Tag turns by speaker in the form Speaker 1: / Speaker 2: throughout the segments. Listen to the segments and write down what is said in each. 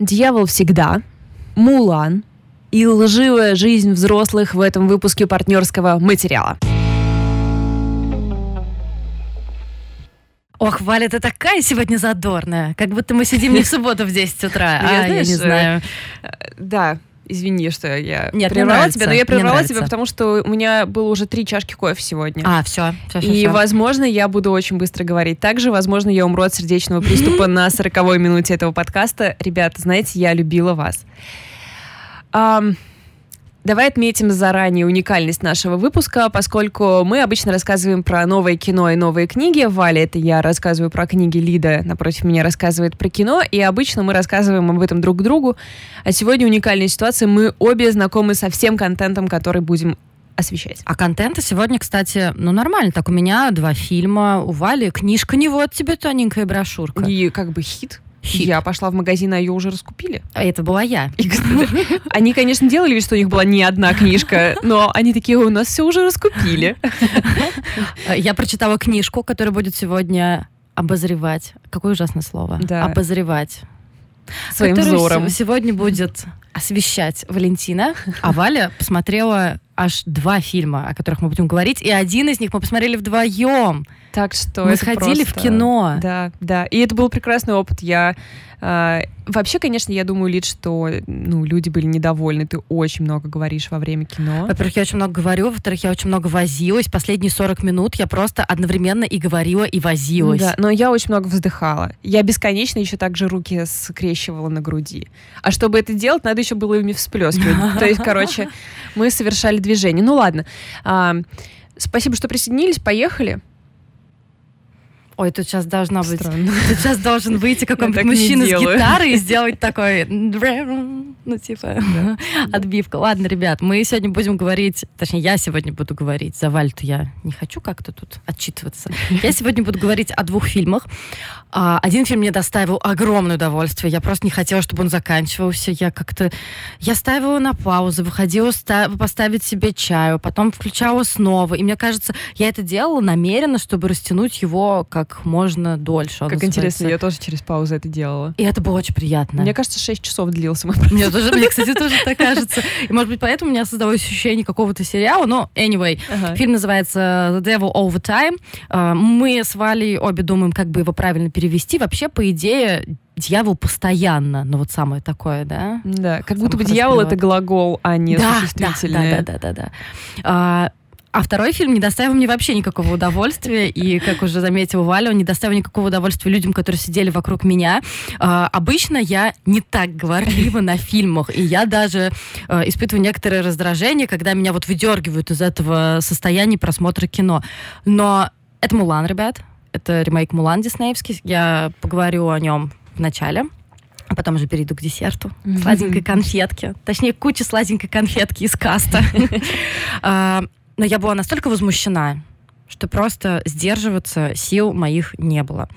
Speaker 1: Дьявол всегда, Мулан и лживая жизнь взрослых в этом выпуске партнерского материала.
Speaker 2: Ох, Валя, ты такая сегодня задорная. Как будто мы сидим не в субботу в 10 утра, а я не знаю.
Speaker 1: Да, извини, что я
Speaker 2: Нет,
Speaker 1: прервала
Speaker 2: нравится,
Speaker 1: тебя, но я прервала тебя, потому что у меня было уже три чашки кофе сегодня.
Speaker 2: А, все, все,
Speaker 1: И, возможно, я буду очень быстро говорить. Также, возможно, я умру от сердечного приступа на 40 минуте этого подкаста. Ребята, знаете, я любила вас. Ам, Давай отметим заранее уникальность нашего выпуска, поскольку мы обычно рассказываем про новое кино и новые книги. Валя, это я рассказываю про книги, Лида напротив меня рассказывает про кино, и обычно мы рассказываем об этом друг другу. А сегодня уникальная ситуация, мы обе знакомы со всем контентом, который будем освещать.
Speaker 2: А контента сегодня, кстати, ну нормально. Так, у меня два фильма, у Вали книжка не вот тебе тоненькая брошюрка.
Speaker 1: И как бы хит.
Speaker 2: Хит.
Speaker 1: Я пошла в магазин, а ее уже раскупили.
Speaker 2: А это была я.
Speaker 1: И, они, конечно, делали вид, что у них была не одна книжка, но они такие, у нас все уже раскупили.
Speaker 2: Я прочитала книжку, которая будет сегодня обозревать. Какое ужасное слово.
Speaker 1: Да.
Speaker 2: Обозревать.
Speaker 1: Своим
Speaker 2: которую
Speaker 1: взором.
Speaker 2: се- сегодня будет освещать Валентина. А Валя посмотрела аж два фильма, о которых мы будем говорить, и один из них мы посмотрели вдвоем.
Speaker 1: Так что
Speaker 2: Мы сходили в
Speaker 1: просто-
Speaker 2: кино.
Speaker 1: Да, да. И это был прекрасный опыт. Я э, вообще, конечно, я думаю, Лид, что ну, люди были недовольны. Ты очень много говоришь во время кино.
Speaker 2: Во-первых, я очень много говорю, во-вторых, я очень много возилась. Последние 40 минут я просто одновременно и говорила, и возилась.
Speaker 1: Да, но я очень много вздыхала. Я бесконечно еще также руки скрещивала на груди. А чтобы это делать, надо еще было ими всплескивать. То есть, короче, мы совершали движение. Ну ладно. А, Спасибо, что присоединились. Поехали.
Speaker 2: Ой, тут сейчас должна быть...
Speaker 1: Странно.
Speaker 2: Тут сейчас должен выйти какой-нибудь мужчина с гитарой и сделать такой... Ну, типа, отбивка. Ладно, ребят, мы сегодня будем говорить... Точнее, я сегодня буду говорить. За Валь-то я не хочу как-то тут отчитываться. Я сегодня буду говорить о двух фильмах. А, Один фильм мне доставил огромное удовольствие. Я просто не хотела, чтобы он заканчивался. Я как-то... Я ставила на паузу, выходила ста- поставить себе чаю, потом включала снова. И мне кажется, я это делала намеренно, чтобы растянуть его как можно дольше.
Speaker 1: Как интересно,
Speaker 2: называется.
Speaker 1: я тоже через паузу это делала.
Speaker 2: И это было очень приятно.
Speaker 1: Мне кажется, 6 часов длился мой
Speaker 2: Мне тоже, мне, кстати, тоже так кажется. И, может быть, поэтому у меня создалось ощущение какого-то сериала. Но, anyway,
Speaker 1: Ага.
Speaker 2: фильм называется The Devil the Time. А, Мы с Валей обе думаем, как бы его правильно перевести. Вообще, по идее, дьявол постоянно. Ну, вот самое такое, да?
Speaker 1: Да, как будто бы дьявол это глагол, а не
Speaker 2: да, да,
Speaker 1: существительное.
Speaker 2: да, да, да, да. А, а второй фильм не доставил мне вообще никакого удовольствия. И, как уже заметила Валя, он не доставил никакого удовольствия людям, которые сидели вокруг меня. А, обычно я не так говорлива на фильмах. И я даже а, испытываю некоторое раздражение, когда меня вот выдергивают из этого состояния просмотра кино. Но это Мулан, ребят. Это ремейк Мулан диснеевский. Я поговорю о нем в начале. А потом уже перейду к десерту. Сладенькой конфетки. Точнее, куча сладенькой конфетки из каста. Но я была настолько возмущена, что просто сдерживаться сил моих не было.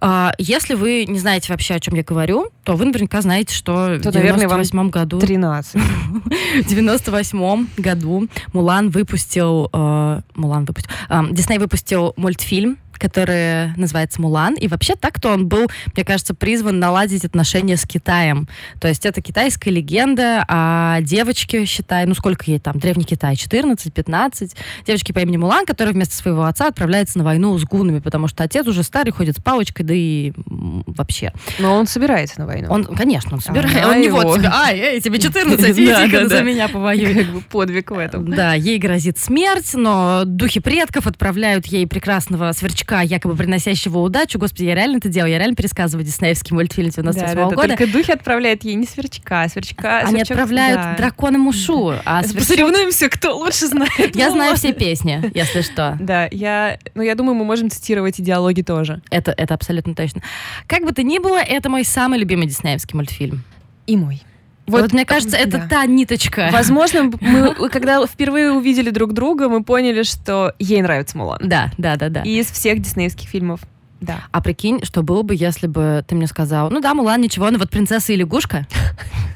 Speaker 2: А, Если вы не знаете вообще, о чем я говорю, то вы наверняка знаете, что в
Speaker 1: То, вам
Speaker 2: 98 году
Speaker 1: 13.
Speaker 2: в 98 году Мулан выпустил... э, Мулан выпустил... э, Дисней выпустил мультфильм, который называется «Мулан». И вообще так-то он был, мне кажется, призван наладить отношения с Китаем. То есть это китайская легенда о девочке, считай, ну сколько ей там, Древний Китай, 14-15. Девочке по имени Мулан, которая вместо своего отца отправляется на войну с гунами, потому что отец уже старый, ходит с палочкой, да и вообще.
Speaker 1: Но он собирается на войну.
Speaker 2: Он, конечно, он собирает.
Speaker 1: Ага,
Speaker 2: он не вот тебе, ай, эй, тебе 14,
Speaker 1: Да,
Speaker 2: иди за меня повоюй.
Speaker 1: как бы подвиг в этом.
Speaker 2: Да, ей грозит смерть, но духи предков отправляют ей прекрасного сверчка, якобы приносящего удачу. Господи, я реально это делаю, я реально пересказываю диснеевский мультфильм 98
Speaker 1: Да, да, да,
Speaker 2: года.
Speaker 1: Только духи отправляют ей не сверчка, а сверчка...
Speaker 2: Они
Speaker 1: сверчок-
Speaker 2: отправляют
Speaker 1: да.
Speaker 2: дракона Мушу, а сверчок-
Speaker 1: Посоревнуемся, кто лучше знает.
Speaker 2: Я знаю все песни, если что.
Speaker 1: Да, я, ну, я думаю, мы можем цитировать идеологи тоже.
Speaker 2: Это, это абсолютно точно. Как бы то ни было, это мой самый любимый диснеевский мультфильм.
Speaker 1: И мой.
Speaker 2: Вот, мне кажется, это
Speaker 1: да.
Speaker 2: та ниточка.
Speaker 1: Возможно, мы, когда впервые увидели друг друга, мы поняли, что ей нравится Мулан.
Speaker 2: Да, да, да, да.
Speaker 1: И из всех диснеевских фильмов. Да.
Speaker 2: А прикинь, что было бы, если бы ты мне сказал, ну да, Мулан, ничего, но вот принцесса и лягушка,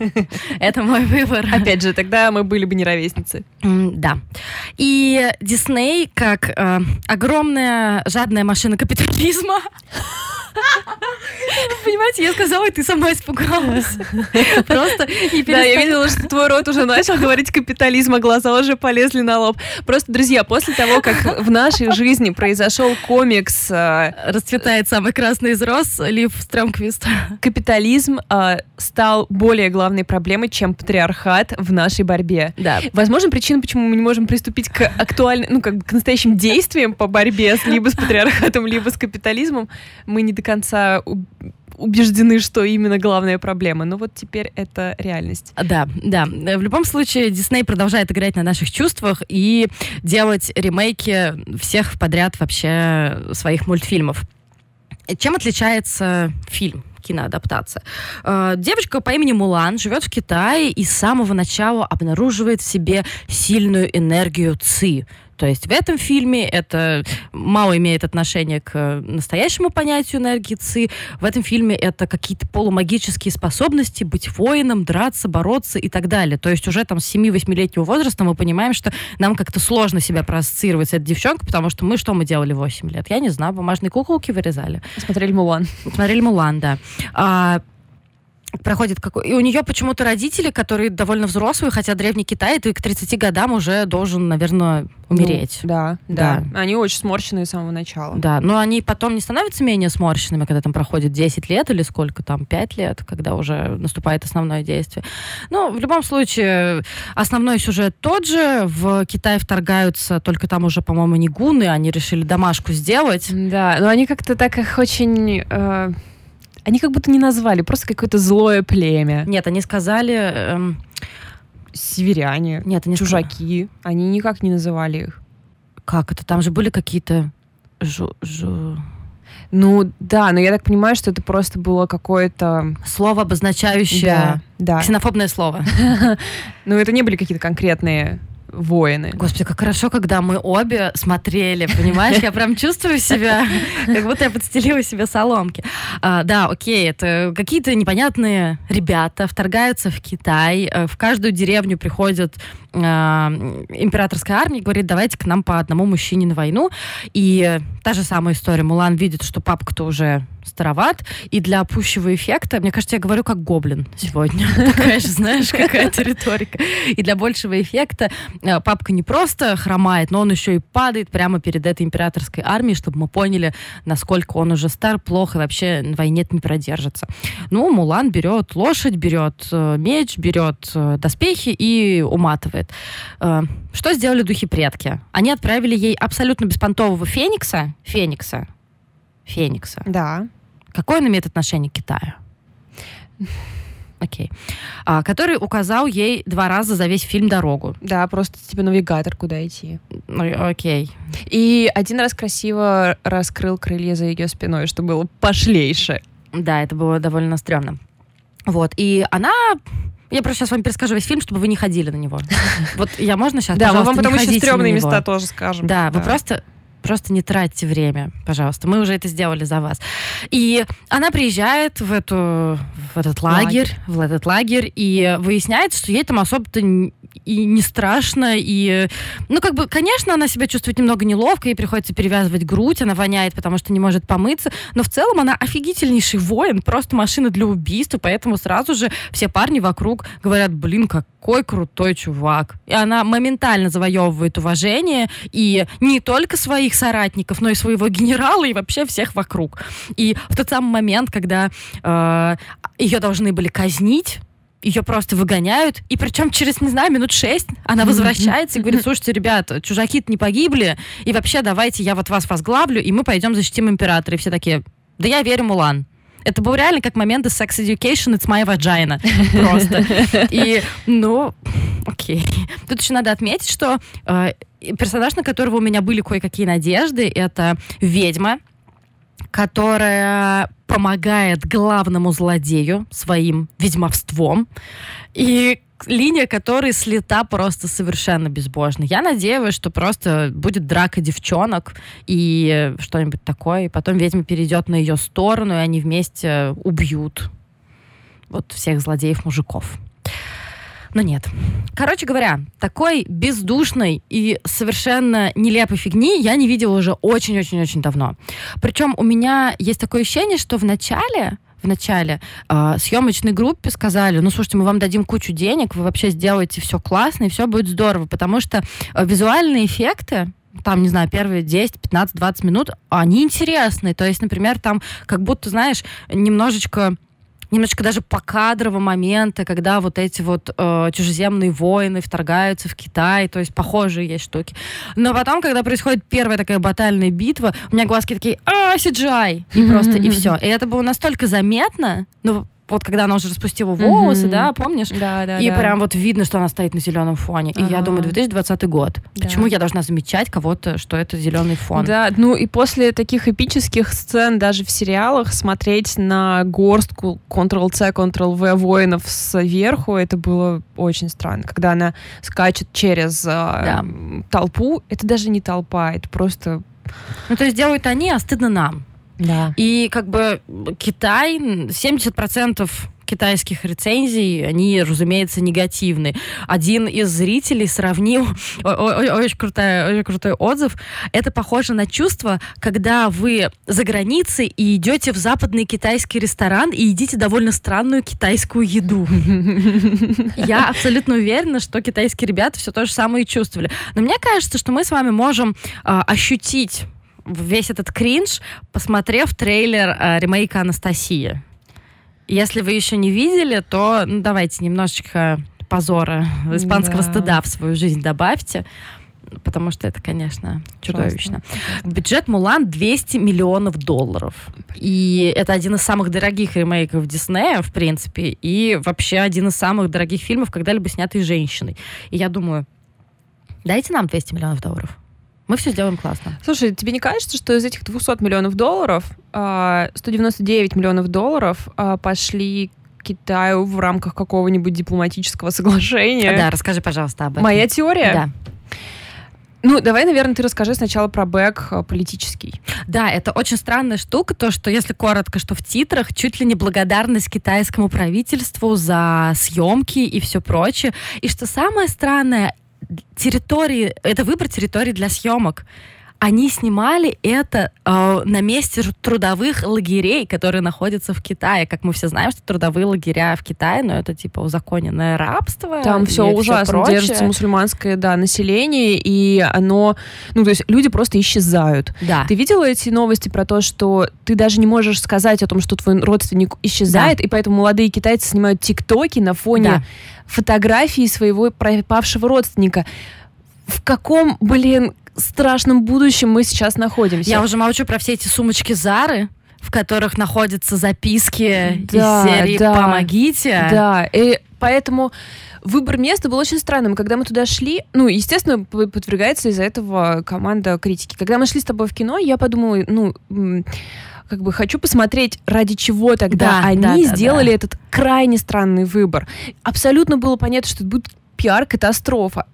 Speaker 2: это мой выбор.
Speaker 1: Опять же, тогда мы были бы не ровесницы.
Speaker 2: Да. И Дисней, как э, огромная жадная машина капитализма, Понимаете, я сказала, и ты сама испугалась. Просто не
Speaker 1: Да, я видела, что твой рот уже начал говорить капитализм, а глаза уже полезли на лоб. Просто, друзья, после того, как в нашей жизни произошел комикс э,
Speaker 2: Расцветает самый красный из роз, Лив Стромквист.
Speaker 1: капитализм э, стал более главной проблемой, чем патриархат в нашей борьбе.
Speaker 2: Да.
Speaker 1: Возможно, причина, почему мы не можем приступить к актуальным, ну, как бы к настоящим действиям по борьбе либо с патриархатом, либо с капитализмом, мы не до конца убеждены, что именно главная проблема. Но вот теперь это реальность.
Speaker 2: Да, да. В любом случае, Дисней продолжает играть на наших чувствах и делать ремейки всех подряд вообще своих мультфильмов. Чем отличается фильм? киноадаптация. Э, Девочка по имени Мулан живет в Китае и с самого начала обнаруживает в себе сильную энергию ЦИ. То есть в этом фильме это мало имеет отношение к настоящему понятию энергии ЦИ. В этом фильме это какие-то полумагические способности быть воином, драться, бороться и так далее. То есть уже там с 7-8-летнего возраста мы понимаем, что нам как-то сложно себя проассоциировать с этой девчонкой, потому что мы что мы делали в 8 лет? Я не знаю, бумажные куколки вырезали.
Speaker 1: Смотрели Мулан.
Speaker 2: Смотрели Мулан, да. А, проходит какой... И у нее почему-то родители, которые довольно взрослые, хотя древний Китай, ты к 30 годам уже должен, наверное, умереть.
Speaker 1: Ну, да, да, Они очень сморщенные с самого начала.
Speaker 2: Да, но они потом не становятся менее сморщенными, когда там проходит 10 лет или сколько там, 5 лет, когда уже наступает основное действие. Ну, в любом случае, основной сюжет тот же. В Китай вторгаются, только там уже, по-моему, не гуны, они решили домашку сделать.
Speaker 1: Да, но они как-то так их очень... э, они как будто не назвали, просто какое-то злое племя.
Speaker 2: Нет, они сказали... эм,
Speaker 1: Северяне,
Speaker 2: нет, они
Speaker 1: чужаки. Они никак не называли их.
Speaker 2: Как это? Там же были какие-то... жу- жу-
Speaker 1: Ну, да, но я так понимаю, что это просто было какое-то...
Speaker 2: Слово, обозначающее...
Speaker 1: Да, да.
Speaker 2: Ксенофобное слово.
Speaker 1: Ну, это не были какие-то конкретные воины.
Speaker 2: Господи, как хорошо, когда мы обе смотрели, понимаешь? Я прям чувствую себя, как будто я подстелила себе соломки. А, да, окей, это какие-то непонятные ребята вторгаются в Китай, э, в каждую деревню приходит а, императорская армия говорит, давайте к нам по одному мужчине на войну. И та же самая история. Мулан видит, что папка-то уже староват, и для пущего эффекта, мне кажется, я говорю как гоблин сегодня. Такая же, знаешь, какая-то риторика. И для большего эффекта э, папка не просто хромает, но он еще и падает прямо перед этой императорской армией, чтобы мы поняли, насколько он уже стар, плохо, и вообще на войне не продержится. Ну, Мулан берет лошадь, берет э, меч, берет э, доспехи и уматывает. Что сделали духи предки? Они отправили ей абсолютно беспонтового феникса, феникса, феникса,
Speaker 1: Да.
Speaker 2: Какое он имеет отношение к Китаю? Окей. А, который указал ей два раза за весь фильм дорогу.
Speaker 1: Да, просто типа навигатор, куда идти.
Speaker 2: Ну, окей.
Speaker 1: И один раз красиво раскрыл крылья за ее спиной, что было пошлейше.
Speaker 2: Да, это было довольно стрёмно. Вот. И она... Я просто сейчас вам перескажу весь фильм, чтобы вы не ходили на него. Вот я можно сейчас,
Speaker 1: Да, мы вам потом еще стрёмные места тоже скажем.
Speaker 2: Да, вы просто просто не тратьте время, пожалуйста. Мы уже это сделали за вас. И она приезжает в, эту, в этот лагерь, в этот лагерь, и выясняется, что ей там особо-то и не страшно, и, ну, как бы, конечно, она себя чувствует немного неловко, ей приходится перевязывать грудь, она воняет, потому что не может помыться, но в целом она офигительнейший воин, просто машина для убийства, поэтому сразу же все парни вокруг говорят, блин, какой крутой чувак. И она моментально завоевывает уважение, и не только своих соратников, но и своего генерала, и вообще всех вокруг. И в тот самый момент, когда э, ее должны были казнить, ее просто выгоняют, и причем через, не знаю, минут шесть она возвращается и говорит, слушайте, ребята, чужаки-то не погибли, и вообще давайте я вот вас возглавлю, и мы пойдем защитим императора. И все такие, да я верю Мулан. Это был реально как момент из Sex Education, it's my vagina. Просто. И, ну, окей. Тут еще надо отметить, что э, персонаж, на которого у меня были кое-какие надежды, это ведьма, которая помогает главному злодею своим ведьмовством. И линия которой слета просто совершенно безбожно. Я надеюсь, что просто будет драка девчонок и что-нибудь такое, и потом ведьма перейдет на ее сторону, и они вместе убьют вот всех злодеев-мужиков. Но нет. Короче говоря, такой бездушной и совершенно нелепой фигни я не видела уже очень-очень-очень давно. Причем у меня есть такое ощущение, что в начале в начале э, съемочной группе сказали, ну, слушайте, мы вам дадим кучу денег, вы вообще сделаете все классно, и все будет здорово, потому что э, визуальные эффекты, там, не знаю, первые 10, 15, 20 минут, они интересные. То есть, например, там как будто, знаешь, немножечко немножечко даже покадрово моменты, когда вот эти вот э, чужеземные воины вторгаются в Китай, то есть похожие есть штуки. Но потом, когда происходит первая такая батальная битва, у меня глазки такие, а, CGI! И просто, и все. И это было настолько заметно, ну, вот когда она уже распустила волосы, mm-hmm. да, помнишь?
Speaker 1: Да, да.
Speaker 2: И
Speaker 1: да.
Speaker 2: прям вот видно, что она стоит на зеленом фоне. Ага. И я думаю, 2020 год. Да. Почему я должна замечать кого-то, что это зеленый фон?
Speaker 1: Да, ну и после таких эпических сцен даже в сериалах смотреть на горстку Ctrl-C, Ctrl-V воинов сверху, это было очень странно. Когда она скачет через а, да. толпу, это даже не толпа, это просто...
Speaker 2: Ну то есть делают они, а стыдно нам.
Speaker 1: Да.
Speaker 2: И как бы Китай, 70% китайских рецензий, они, разумеется, негативны. Один из зрителей сравнил, очень, крутая, очень крутой отзыв, это похоже на чувство, когда вы за границей и идете в западный китайский ресторан и едите довольно странную китайскую еду. Я абсолютно уверена, что китайские ребята все то же самое и чувствовали. Но мне кажется, что мы с вами можем э, ощутить весь этот кринж, посмотрев трейлер э, ремейка Анастасии. Если вы еще не видели, то ну, давайте немножечко позора, испанского да. стыда в свою жизнь добавьте. Потому что это, конечно, чудовищно. Ужасно. Бюджет Мулан 200 миллионов долларов. И это один из самых дорогих ремейков Диснея, в принципе, и вообще один из самых дорогих фильмов, когда-либо снятый женщиной. И я думаю, дайте нам 200 миллионов долларов. Мы все сделаем классно.
Speaker 1: Слушай, тебе не кажется, что из этих 200 миллионов долларов 199 а, миллионов долларов а, пошли Китаю в рамках какого-нибудь дипломатического соглашения?
Speaker 2: Да, расскажи, пожалуйста, об этом.
Speaker 1: Моя теория?
Speaker 2: Да.
Speaker 1: Ну, давай, наверное, ты расскажи сначала про бэк а, политический.
Speaker 2: Да, это очень странная штука, то, что, если коротко, что в титрах чуть ли не благодарность китайскому правительству за съемки и все прочее. И что самое странное, территории, это выбор территории для съемок они снимали это э, на месте трудовых лагерей, которые находятся в Китае. Как мы все знаем, что трудовые лагеря в Китае, но ну, это типа узаконенное рабство.
Speaker 1: Там все ужасно, все держится мусульманское, да, население, и оно, ну то есть люди просто исчезают.
Speaker 2: Да.
Speaker 1: Ты видела эти новости про то, что ты даже не можешь сказать о том, что твой родственник исчезает, да. и поэтому молодые китайцы снимают тиктоки на фоне да. фотографии своего пропавшего родственника. В каком, блин, страшном будущем мы сейчас находимся.
Speaker 2: Я уже молчу про все эти сумочки Зары в которых находятся записки да, из серии да, «Помогите».
Speaker 1: Да, и поэтому выбор места был очень странным. Когда мы туда шли, ну, естественно, подвергается из-за этого команда критики. Когда мы шли с тобой в кино, я подумала, ну, как бы хочу посмотреть, ради чего тогда да, они да, сделали да. этот крайне странный выбор. Абсолютно было понятно, что это будет пиар-катастрофа.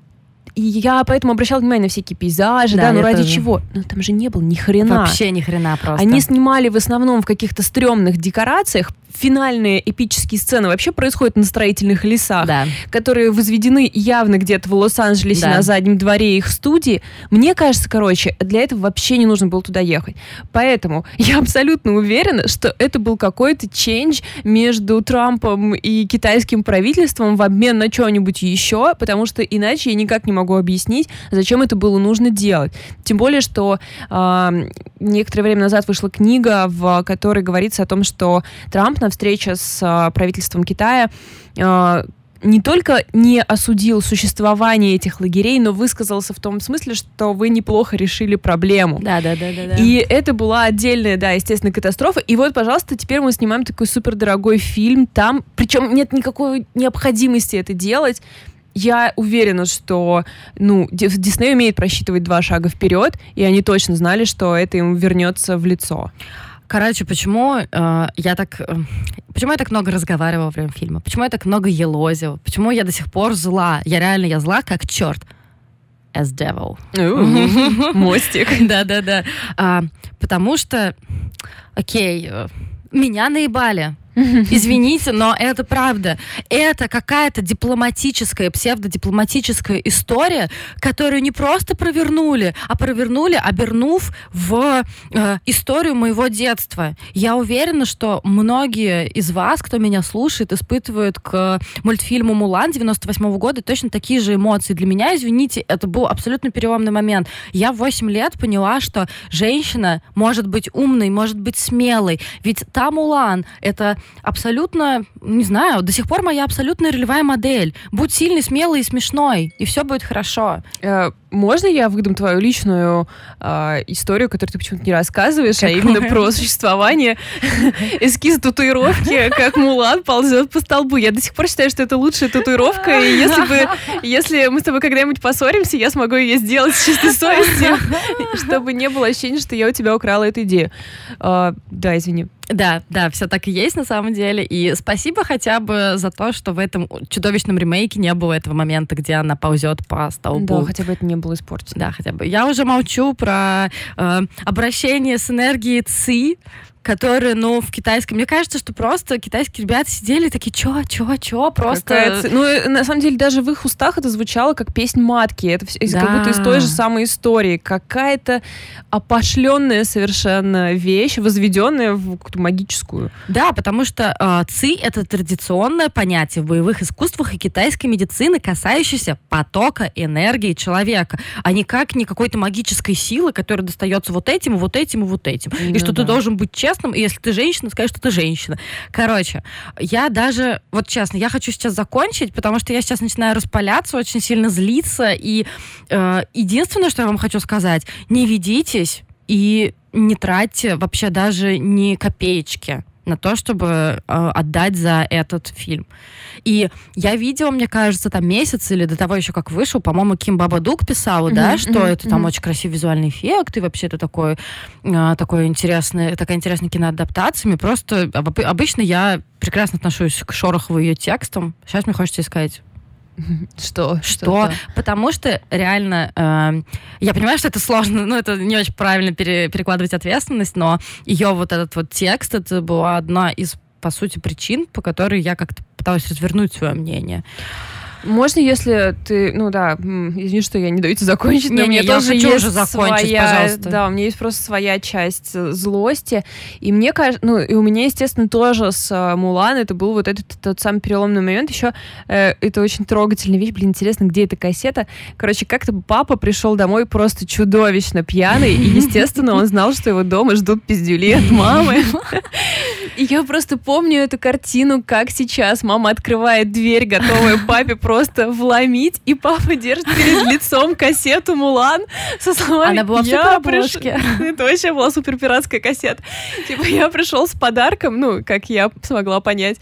Speaker 1: И я поэтому обращала внимание на всякие пейзажи, да, да ну ради тоже. чего? Ну там же не было ни хрена.
Speaker 2: Вообще ни хрена просто.
Speaker 1: Они снимали в основном в каких-то стрёмных декорациях, финальные эпические сцены вообще происходят на строительных лесах,
Speaker 2: да.
Speaker 1: которые возведены явно где-то в Лос-Анджелесе да. на заднем дворе их студии. Мне кажется, короче, для этого вообще не нужно было туда ехать. Поэтому я абсолютно уверена, что это был какой-то чендж между Трампом и китайским правительством в обмен на что-нибудь еще, потому что иначе я никак не могу объяснить, зачем это было нужно делать. Тем более, что э, некоторое время назад вышла книга, в которой говорится о том, что Трамп на встрече с а, правительством Китая а, не только не осудил существование этих лагерей, но высказался в том смысле, что вы неплохо решили проблему.
Speaker 2: Да, да, да, да. да.
Speaker 1: И это была отдельная, да, естественно, катастрофа. И вот, пожалуйста, теперь мы снимаем такой супердорогой фильм там, причем нет никакой необходимости это делать. Я уверена, что ну, Дисней умеет просчитывать два шага вперед, и они точно знали, что это им вернется в лицо.
Speaker 2: Короче, почему э, я так... Э, почему я так много разговаривала во время фильма? Почему я так много елозила? Почему я до сих пор зла? Я реально, я зла как черт. As devil.
Speaker 1: Мостик.
Speaker 2: Да-да-да. А, потому что, окей, э, меня наебали Извините, но это правда. Это какая-то дипломатическая, псевдодипломатическая история, которую не просто провернули, а провернули, обернув в э, историю моего детства. Я уверена, что многие из вас, кто меня слушает, испытывают к мультфильму «Мулан» 98 -го года точно такие же эмоции. Для меня, извините, это был абсолютно переломный момент. Я в 8 лет поняла, что женщина может быть умной, может быть смелой. Ведь та «Мулан» — это абсолютно, не знаю, до сих пор моя абсолютно ролевая модель. Будь сильный, смелый и смешной, и все будет хорошо.
Speaker 1: Можно я выдам твою личную э, историю, которую ты почему-то не рассказываешь, Какое? а именно про существование эскиза татуировки, как Мулан ползет по столбу. Я до сих пор считаю, что это лучшая татуировка, и если бы, если мы с тобой когда-нибудь поссоримся, я смогу ее сделать с чистой совестью, чтобы не было ощущения, что я у тебя украла эту идею. Э, да, извини.
Speaker 2: Да, да, все так и есть на самом деле. И спасибо хотя бы за то, что в этом чудовищном ремейке не было этого момента, где она ползет по столбу.
Speaker 1: Да, хотя бы это не было испорчено.
Speaker 2: Да, хотя бы. Я уже молчу про э, обращение с энергией ЦИ, которые, ну, в китайском... Мне кажется, что просто китайские ребята сидели такие, чё, чё, чё, просто...
Speaker 1: Ну, на самом деле, даже в их устах это звучало как песнь матки. Это да. как будто из той же самой истории. Какая-то опошленная совершенно вещь, возведенная в какую-то магическую.
Speaker 2: Да, потому что э, ци — это традиционное понятие в боевых искусствах и китайской медицины, касающееся потока энергии человека, а никак не какой-то магической силы, которая достается вот этим, вот этим и вот этим. Ну, и что да. ты должен быть честным честным, и если ты женщина, скажи, что ты женщина. Короче, я даже, вот честно, я хочу сейчас закончить, потому что я сейчас начинаю распаляться, очень сильно злиться, и э, единственное, что я вам хочу сказать, не ведитесь и не тратьте вообще даже ни копеечки на то, чтобы э, отдать за этот фильм. И я видела, мне кажется, там месяц или до того еще как вышел, по-моему, Ким Бабадук писала, mm-hmm, да, что mm-hmm, это там mm-hmm. очень красивый визуальный эффект, и вообще это такой, э, такой интересный, такая интересная киноадаптация. Мне просто обычно я прекрасно отношусь к Шорохову ее текстам. Сейчас мне хочется сказать,
Speaker 1: что?
Speaker 2: Что? Потому что реально, э, я понимаю, что это сложно, ну, это не очень правильно пере, перекладывать ответственность, но ее вот этот вот текст, это была одна из, по сути, причин, по которой я как-то пыталась развернуть свое мнение.
Speaker 1: Можно, если ты, ну да, извини, что я не даю тебе закончить,
Speaker 2: но
Speaker 1: у меня тоже
Speaker 2: есть
Speaker 1: уже
Speaker 2: закончить, своя, пожалуйста.
Speaker 1: Да, у меня есть просто своя часть э, злости, и мне кажется, ну и у меня, естественно, тоже с uh, Мулан это был вот этот тот самый переломный момент. Еще э, это очень трогательная вещь, блин, интересно, где эта кассета. Короче, как-то папа пришел домой просто чудовищно пьяный, и, естественно, он знал, что его дома ждут пиздюли от мамы. И я просто помню эту картину, как сейчас мама открывает дверь, готовая папе просто вломить, и папа держит перед лицом кассету «Мулан» со словами
Speaker 2: Она была в суперобложке.
Speaker 1: Это вообще была супер пиратская кассета. Типа я пришел с подарком, ну, как я смогла понять.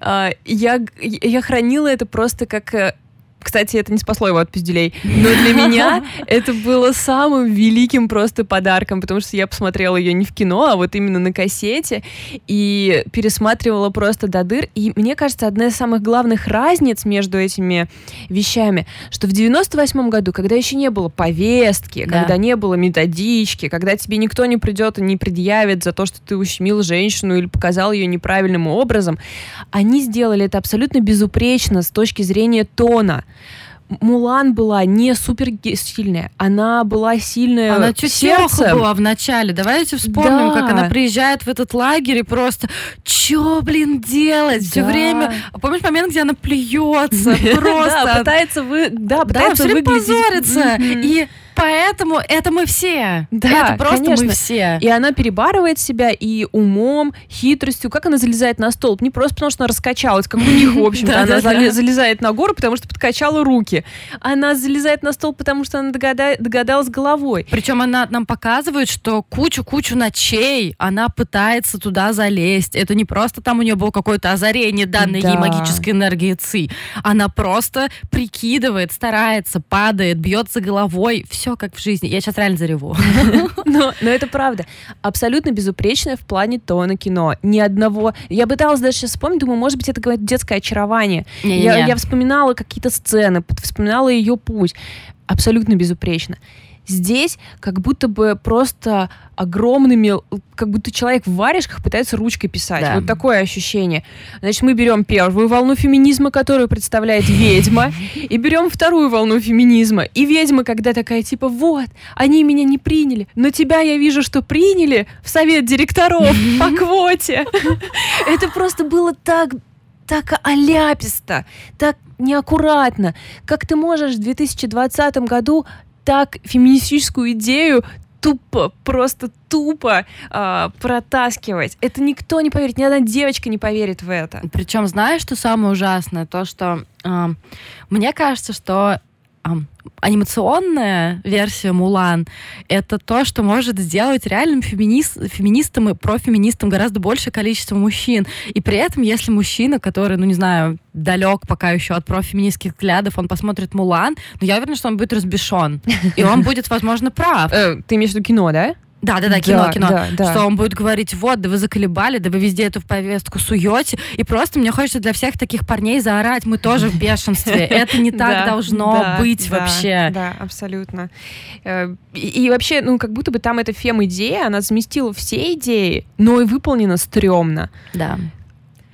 Speaker 1: А, я, я хранила это просто как э, кстати, это не спасло его от пизделей. Но для меня это было самым великим просто подарком, потому что я посмотрела ее не в кино, а вот именно на кассете и пересматривала просто до дыр. И мне кажется, одна из самых главных разниц между этими вещами, что в 98 году, когда еще не было повестки, да. когда не было методички, когда тебе никто не придет и не предъявит за то, что ты ущемил женщину или показал ее неправильным образом, они сделали это абсолютно безупречно с точки зрения тона. Мулан была не супер сильная, она была сильная
Speaker 2: Она чуть была в начале. Давайте вспомним, да. как она приезжает в этот лагерь и просто, чё, блин, делать? Да. Все время... Помнишь момент, где она плюется? Просто...
Speaker 1: Да, пытается вы... Да, пытается
Speaker 2: выглядеть... позориться. И поэтому это мы все. Да, это просто конечно. мы все.
Speaker 1: И она перебарывает себя и умом, хитростью. Как она залезает на столб? Не просто потому, что она раскачалась, как у них, в общем-то. Она залезает на гору, потому что подкачала руки. Она залезает на столб, потому что она догадалась головой.
Speaker 2: Причем она нам показывает, что кучу-кучу ночей она пытается туда залезть. Это не просто там у нее было какое-то озарение данной ей магической энергии ЦИ. Она просто прикидывает, старается, падает, бьется головой. Все все как в жизни. Я сейчас реально зареву.
Speaker 1: но, но это правда. Абсолютно безупречное в плане тона кино. Ни одного... Я пыталась даже сейчас вспомнить, думаю, может быть, это какое-то детское очарование. Не, я, я вспоминала какие-то сцены, вспоминала ее путь. Абсолютно безупречно. Здесь как будто бы просто огромными, как будто человек в варежках пытается ручкой писать.
Speaker 2: Да.
Speaker 1: Вот такое ощущение. Значит, мы берем первую волну феминизма, которую представляет ведьма, и берем вторую волну феминизма. И ведьма, когда такая, типа, вот, они меня не приняли, но тебя я вижу, что приняли в совет директоров по квоте. Это просто было так так оляписто, так неаккуратно. Как ты можешь в 2020 году так феминистическую идею тупо, просто тупо э, протаскивать. Это никто не поверит, ни одна девочка не поверит в это.
Speaker 2: Причем, знаешь, что самое ужасное? То, что э, мне кажется, что анимационная версия Мулан это то, что может сделать реальным феминист, феминистом и профеминистом гораздо большее количество мужчин. И при этом, если мужчина, который, ну не знаю, далек пока еще от профеминистских взглядов, он посмотрит Мулан, но я уверена, что он будет разбешен. И он будет, возможно, прав.
Speaker 1: Э, ты имеешь в виду кино, да?
Speaker 2: Да, да, да, кино,
Speaker 1: Да,
Speaker 2: кино.
Speaker 1: да, да.
Speaker 2: Что он будет говорить, вот, да вы заколебали, да вы везде эту повестку суете. И просто мне хочется для всех таких парней заорать, мы тоже в бешенстве. Это не так должно быть вообще.
Speaker 1: Да, абсолютно. Э, и вообще, ну, как будто бы там эта фем-идея, она заместила все идеи, но и выполнена стрёмно.
Speaker 2: Да.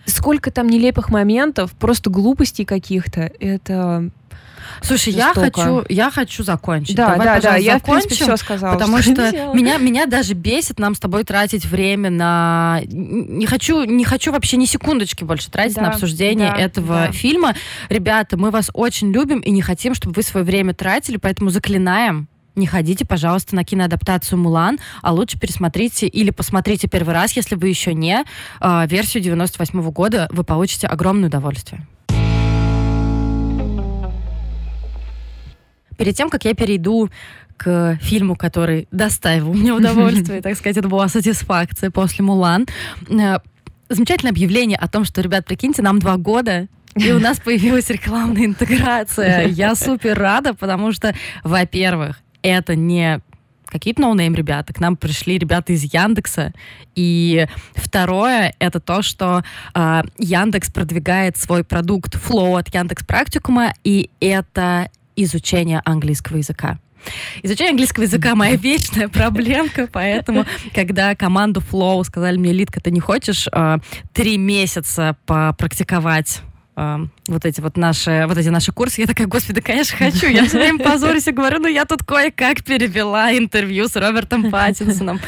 Speaker 1: Сколько там нелепых моментов, просто глупостей каких-то. Это...
Speaker 2: Слушай, я хочу, я хочу закончить.
Speaker 1: Да,
Speaker 2: Давай,
Speaker 1: да, да, я, в принципе,
Speaker 2: закончим.
Speaker 1: все сказала.
Speaker 2: Потому
Speaker 1: что
Speaker 2: что
Speaker 1: хотела.
Speaker 2: меня, меня даже бесит нам с тобой тратить время на... Не хочу, не хочу вообще ни секундочки больше тратить
Speaker 1: Да,
Speaker 2: на обсуждение
Speaker 1: да,
Speaker 2: этого
Speaker 1: да.
Speaker 2: фильма. Ребята, мы вас очень любим и не хотим, чтобы вы свое время тратили, поэтому заклинаем, не ходите, пожалуйста, на киноадаптацию «Мулан», а лучше пересмотрите или посмотрите первый раз, если вы еще не, э, версию 98 года, вы получите огромное удовольствие. Перед тем, как я перейду к фильму, который доставил мне удовольствие, так сказать, это была сатисфакция после «Мулан», э, замечательное объявление о том, что, ребят, прикиньте, нам два года, и у нас появилась рекламная интеграция. Я супер рада, потому что, во-первых, это не какие-то no-name ребята, к нам пришли ребята из Яндекса. И второе, это то, что э, Яндекс продвигает свой продукт Flow от Яндекс Практикума, и это изучение английского языка. Изучение английского языка моя вечная проблемка, поэтому, когда команду Flow сказали мне, Литка, ты не хочешь э, три месяца попрактиковать вот эти вот наши, вот эти наши курсы. Я такая, господи, конечно, хочу. Я все время позорюсь и говорю, ну я тут кое-как перевела интервью с Робертом Паттинсоном.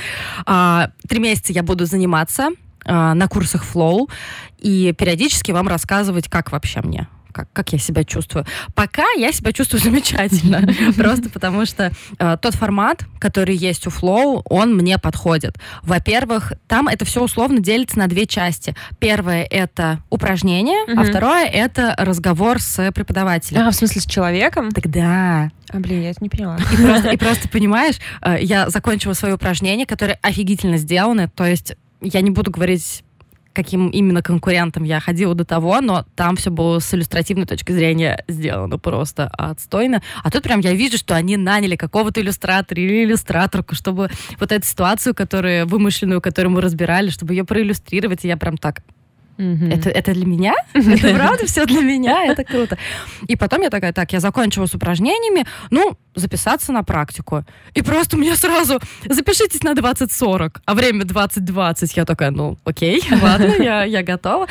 Speaker 2: А, Три месяца я буду заниматься а, на курсах Flow и периодически вам рассказывать, как вообще мне как, как я себя чувствую. Пока я себя чувствую замечательно. Просто потому что э, тот формат, который есть у Flow, он мне подходит. Во-первых, там это все условно делится на две части. Первое — это упражнение, а второе — это разговор с преподавателем.
Speaker 1: А, в смысле, с человеком?
Speaker 2: Тогда
Speaker 1: А, блин, я это не поняла.
Speaker 2: и просто, и просто понимаешь, э, я закончила свое упражнение, которое офигительно сделано. То есть я не буду говорить каким именно конкурентом я ходила до того, но там все было с иллюстративной точки зрения сделано просто отстойно. А тут прям я вижу, что они наняли какого-то иллюстратора или иллюстраторку, чтобы вот эту ситуацию, которую вымышленную, которую мы разбирали, чтобы ее проиллюстрировать, и я прям так,
Speaker 1: Мгм.
Speaker 2: это, это для меня? Это правда все для меня? Это круто. И потом я такая, так, я закончила с упражнениями, ну, записаться на практику. И просто мне сразу, запишитесь на 2040, а время 2020. Я такая, ну, окей, ладно, я, я готова.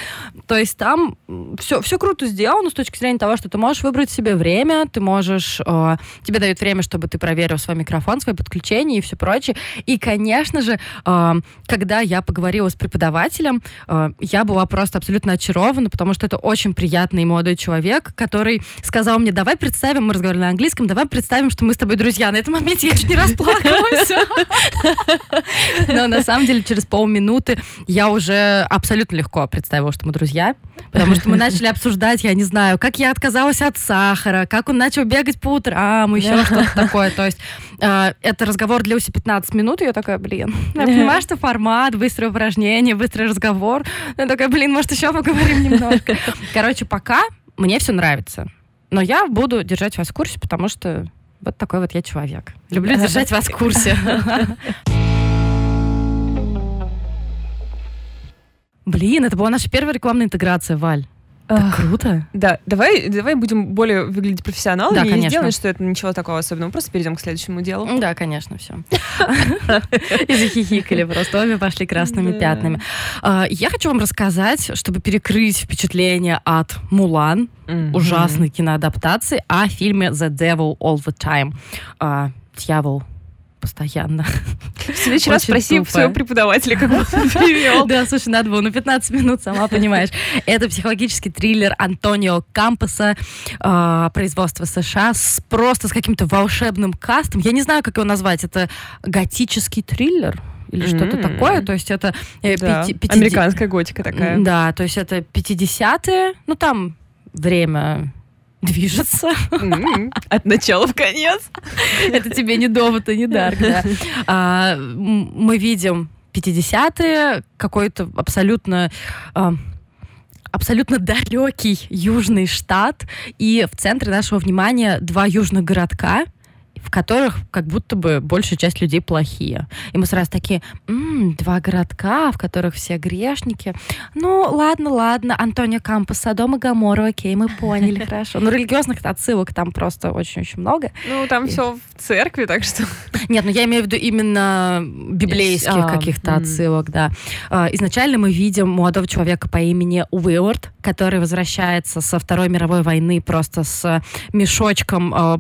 Speaker 2: То есть там все, все круто сделано с точки зрения того, что ты можешь выбрать себе время, ты можешь, э, тебе дают время, чтобы ты проверил свой микрофон, свои подключения и все прочее. И, конечно же, э, когда я поговорила с преподавателем, э, я была просто абсолютно очарована, потому что это очень приятный молодой человек, который сказал мне, давай представим, мы разговаривали на английском, давай представим, что мы с тобой друзья. На этом моменте я чуть не расплакалась. Но на самом деле через полминуты я уже абсолютно легко представила, что мы друзья, потому что мы начали обсуждать, я не знаю, как я отказалась от сахара, как он начал бегать по утрам, еще что-то такое. То есть э, это разговор длился 15 минут, и я такая, блин, я понимаю, что формат, быстрое упражнение, быстрый разговор. Я такая, блин, может, еще поговорим немножко. Короче, пока мне все нравится. Но я буду держать вас в курсе, потому что вот такой вот я человек. Люблю держать вас в курсе. Блин, это была наша первая рекламная интеграция, Валь. Так круто.
Speaker 1: Да, давай, давай будем более выглядеть профессионалами
Speaker 2: Да,
Speaker 1: и
Speaker 2: конечно.
Speaker 1: сделаем, что это ничего такого особенного. Просто перейдем к следующему делу.
Speaker 2: Да, конечно, все. И захихикали просто, обе пошли красными пятнами. А, Я хочу вам рассказать, чтобы перекрыть впечатление от «Мулан», ужасной киноадаптации, о фильме «The Devil All the Time». А, Дьявол постоянно.
Speaker 1: В следующий раз спроси своего преподавателя, как он перевел.
Speaker 2: Да, слушай, надо было на 15 минут, сама понимаешь. Это психологический триллер Антонио Кампаса, э, производство США, с, просто с каким-то волшебным кастом. Я не знаю, как его назвать. Это готический триллер? Или что-то
Speaker 1: М.
Speaker 2: такое. То есть это э,
Speaker 1: Да,
Speaker 2: пяти- пятиде-
Speaker 1: Американская готика такая.
Speaker 2: Да, то есть это 50-е. Ну, там время движется.
Speaker 1: М, От начала в конец.
Speaker 2: Это тебе не довод и не дарк, да. А, Мы видим 50-е, какой-то абсолютно а, абсолютно далекий южный штат, и в центре нашего внимания два южных городка, в которых как будто бы большая часть людей плохие. И мы сразу такие, «М, два городка, в которых все грешники. Ну, ладно, ладно, Антонио Кампос, Содом и Гамора, окей, мы поняли, хорошо. Ну, религиозных отсылок там просто очень-очень много.
Speaker 1: Ну, там все в церкви, так что...
Speaker 2: Нет, ну я имею в виду именно библейских
Speaker 1: А,
Speaker 2: каких-то отсылок, да. А, Изначально мы видим молодого человека по имени Уиллард, который возвращается со Второй мировой войны просто с мешочком а,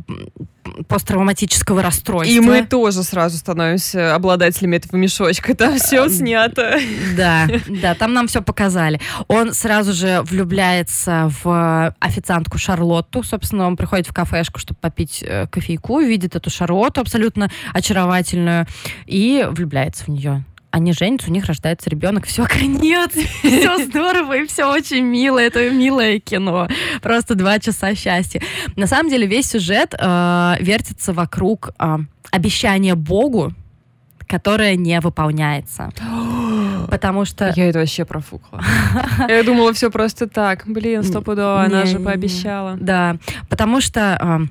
Speaker 2: посттравматического расстройства.
Speaker 1: И мы тоже сразу становимся обладателями этого мешочка. Там все снято.
Speaker 2: Да, да, там нам все показали. Он сразу же влюбляется в официантку Шарлотту. Собственно, он приходит в кафешку, чтобы попить э, кофейку, видит эту Шарлотту абсолютно очаровательную и влюбляется в нее. Они женятся, у них рождается ребенок, все, конец, все здорово и все очень мило, это милое кино, просто два часа счастья. На самом деле весь сюжет э, вертится вокруг э, обещания Богу, которое не выполняется. Потому что...
Speaker 1: Я это вообще профукала. Я думала, все просто так. Блин, стопудово, она же пообещала.
Speaker 2: Да, потому что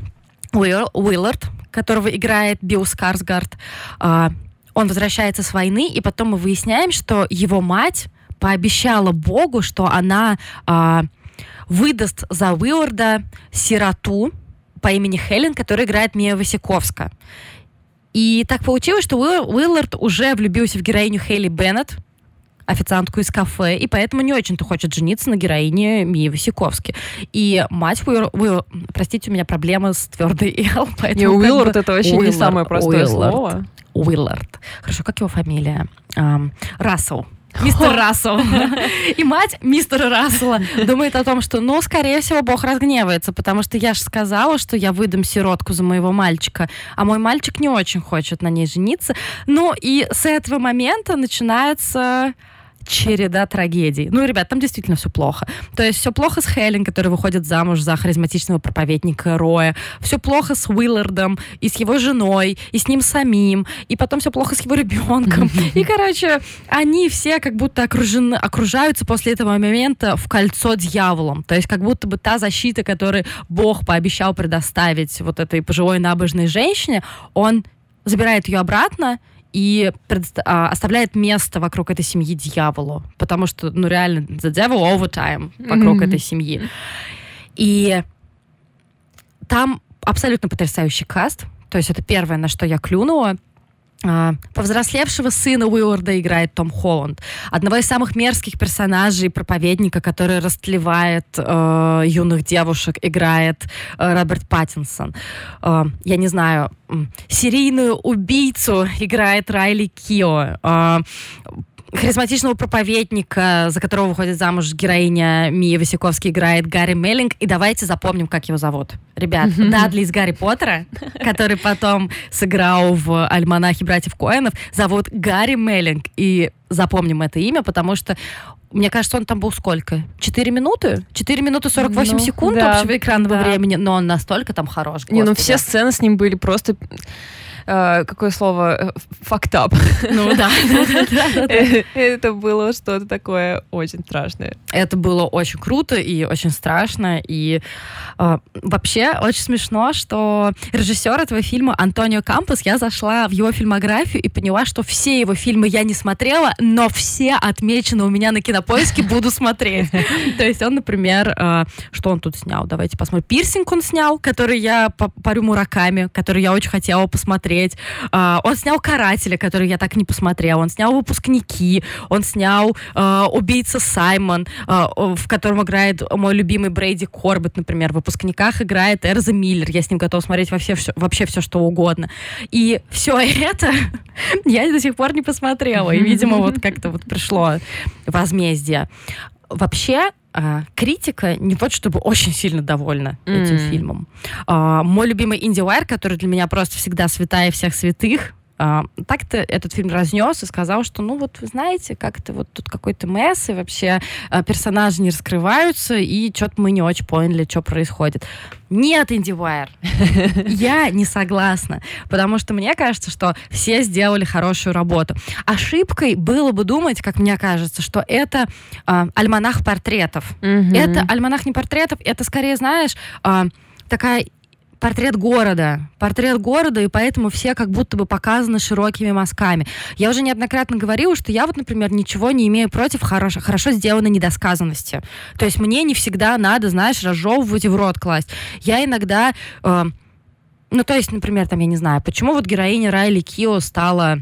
Speaker 2: Уилл- Уиллард, которого играет Билл Скарсгард, э, он возвращается с войны, и потом мы выясняем, что его мать пообещала Богу, что она э, выдаст за Уилларда сироту по имени Хелен, которая играет Мия Васиковска. И так получилось, что Уилл- Уиллард уже влюбился в героиню Хейли Беннет, официантку из кафе, и поэтому не очень-то хочет жениться на героине Мии Васиковски. И мать Уилл... Уилл- Простите, у меня проблема с твердой «л», поэтому...
Speaker 1: Не,
Speaker 2: бы-
Speaker 1: Уиллард это вообще не
Speaker 2: Уиллард,
Speaker 1: самое простое
Speaker 2: Уиллард.
Speaker 1: слово.
Speaker 2: Уиллард. Хорошо, как его фамилия? Ам, Рассел. Мистер Рассел. И мать мистера Рассела думает о том, что, ну, скорее всего, Бог разгневается, потому что я же сказала, что я выдам сиротку за моего мальчика, а мой мальчик не очень хочет на ней жениться. Ну, и с этого момента начинается череда трагедий. Ну, ребят, там действительно все плохо. То есть все плохо с Хелен, которая выходит замуж за харизматичного проповедника Роя. Все плохо с Уиллардом и с его женой, и с ним самим. И потом все плохо с его ребенком. И, короче, они все как будто окружены, окружаются после этого момента в кольцо дьяволом. То есть как будто бы та защита, которую Бог пообещал предоставить вот этой пожилой набожной женщине, он забирает ее обратно, и а, оставляет место вокруг этой семьи дьяволу. Потому что, ну, реально, the devil all the time вокруг
Speaker 1: Мгм.
Speaker 2: этой семьи. И там абсолютно потрясающий каст. То есть это первое, на что я клюнула. А, Повзрослевшего сына Уилларда играет Том Холланд. Одного из самых мерзких персонажей проповедника, который растлевает э, юных девушек, играет э, Роберт Паттинсон. Э, я не знаю, серийную убийцу играет Райли Кио. Э, харизматичного проповедника, за которого выходит замуж героиня Мия Васиковски, играет Гарри Меллинг. И давайте запомним, как его зовут. Ребят, Дадли из Гарри Поттера, который потом сыграл в «Альманахе братьев Коэнов», зовут Гарри Меллинг. И запомним это имя, потому что мне кажется, он там был сколько? Четыре минуты? Четыре минуты 48
Speaker 1: Ну,
Speaker 2: секунд
Speaker 1: да,
Speaker 2: общего экранного
Speaker 1: да.
Speaker 2: времени, но он настолько там хорош.
Speaker 1: Не, ну все сцены с ним были просто... э, какое слово, fucked up.
Speaker 2: Ну да.
Speaker 1: Это было что-то такое очень страшное.
Speaker 2: Это было очень круто и очень страшно. И э, вообще очень смешно, что режиссер этого фильма Антонио Кампус, я зашла в его фильмографию и поняла, что все его фильмы я не смотрела, но все отмечены у меня на кинопоиске, буду смотреть. То есть он, например, э, что он тут снял? Давайте посмотрим. Пирсинг он снял, который я парю мураками, который я очень хотела посмотреть. Э, он снял Карателя, который я так и не посмотрела. Он снял Выпускники. Он снял э, Убийца Саймон, в котором играет мой любимый Брейди Корбет, например. В Выпускниках играет Эрза Миллер. Я с ним готова смотреть вообще все, вообще все, что угодно. И все это я до сих пор не посмотрела. И, видимо, вот как-то вот пришло возмездие. Вообще, а, критика не вот чтобы очень сильно довольна mm. этим фильмом. А, мой любимый Инди который для меня просто всегда святая всех святых, так-то этот фильм разнес и сказал, что, ну вот, вы знаете, как-то вот тут какой-то месс, и вообще а, персонажи не раскрываются, и что-то мы не очень поняли, что происходит. Нет, Вайер, я не согласна, потому что мне кажется, что все сделали хорошую работу. Ошибкой было бы думать, как мне кажется, что это а, альманах портретов. Это альманах не портретов, это скорее, знаешь, а, такая портрет города. Портрет города, и поэтому все как будто бы показаны широкими мазками. Я уже неоднократно говорила, что я вот, например, ничего не имею против хорошо, хорошо сделанной недосказанности. То есть мне не всегда надо, знаешь, разжевывать и в рот класть. Я иногда... Э, ну, то есть, например, там, я не знаю, почему вот героиня Райли Кио стала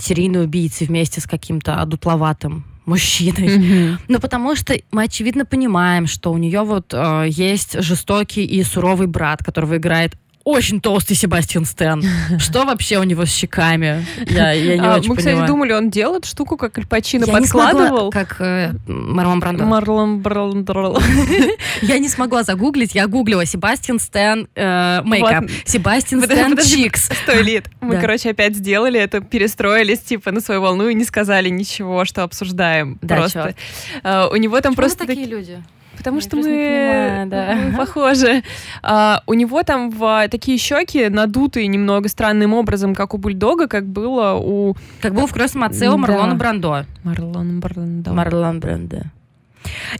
Speaker 2: серийной убийцей вместе с каким-то одутловатым мужчиной. Mm-hmm. Ну, потому что мы, очевидно, понимаем, что у нее вот э, есть жестокий и суровый брат, которого играет очень толстый Себастьян Стэн. Что вообще у него с щеками? Я, я не а, очень
Speaker 1: Мы,
Speaker 2: понимаю.
Speaker 1: кстати, думали, он делает штуку, как Аль Пачино я подкладывал.
Speaker 2: Не смогла, как э, Марлон Брандо.
Speaker 1: Марлон Брандо.
Speaker 2: Я не смогла загуглить. Я гуглила Себастьян Стэн э, мейкап. Себастьян Стэн чикс.
Speaker 1: Сто лет. Мы, короче, опять сделали это, перестроились типа на свою волну и не сказали ничего, что обсуждаем. Просто. Э, у него там просто...
Speaker 2: такие люди?
Speaker 1: Потому что мы, понимаю, да. мы похожи. А, у него там в, такие щеки надутые немного странным образом, как у бульдога, как было у...
Speaker 2: Как был в отце у Марлона Брандо.
Speaker 1: Марлон Брандо.
Speaker 2: Марлон Брандо.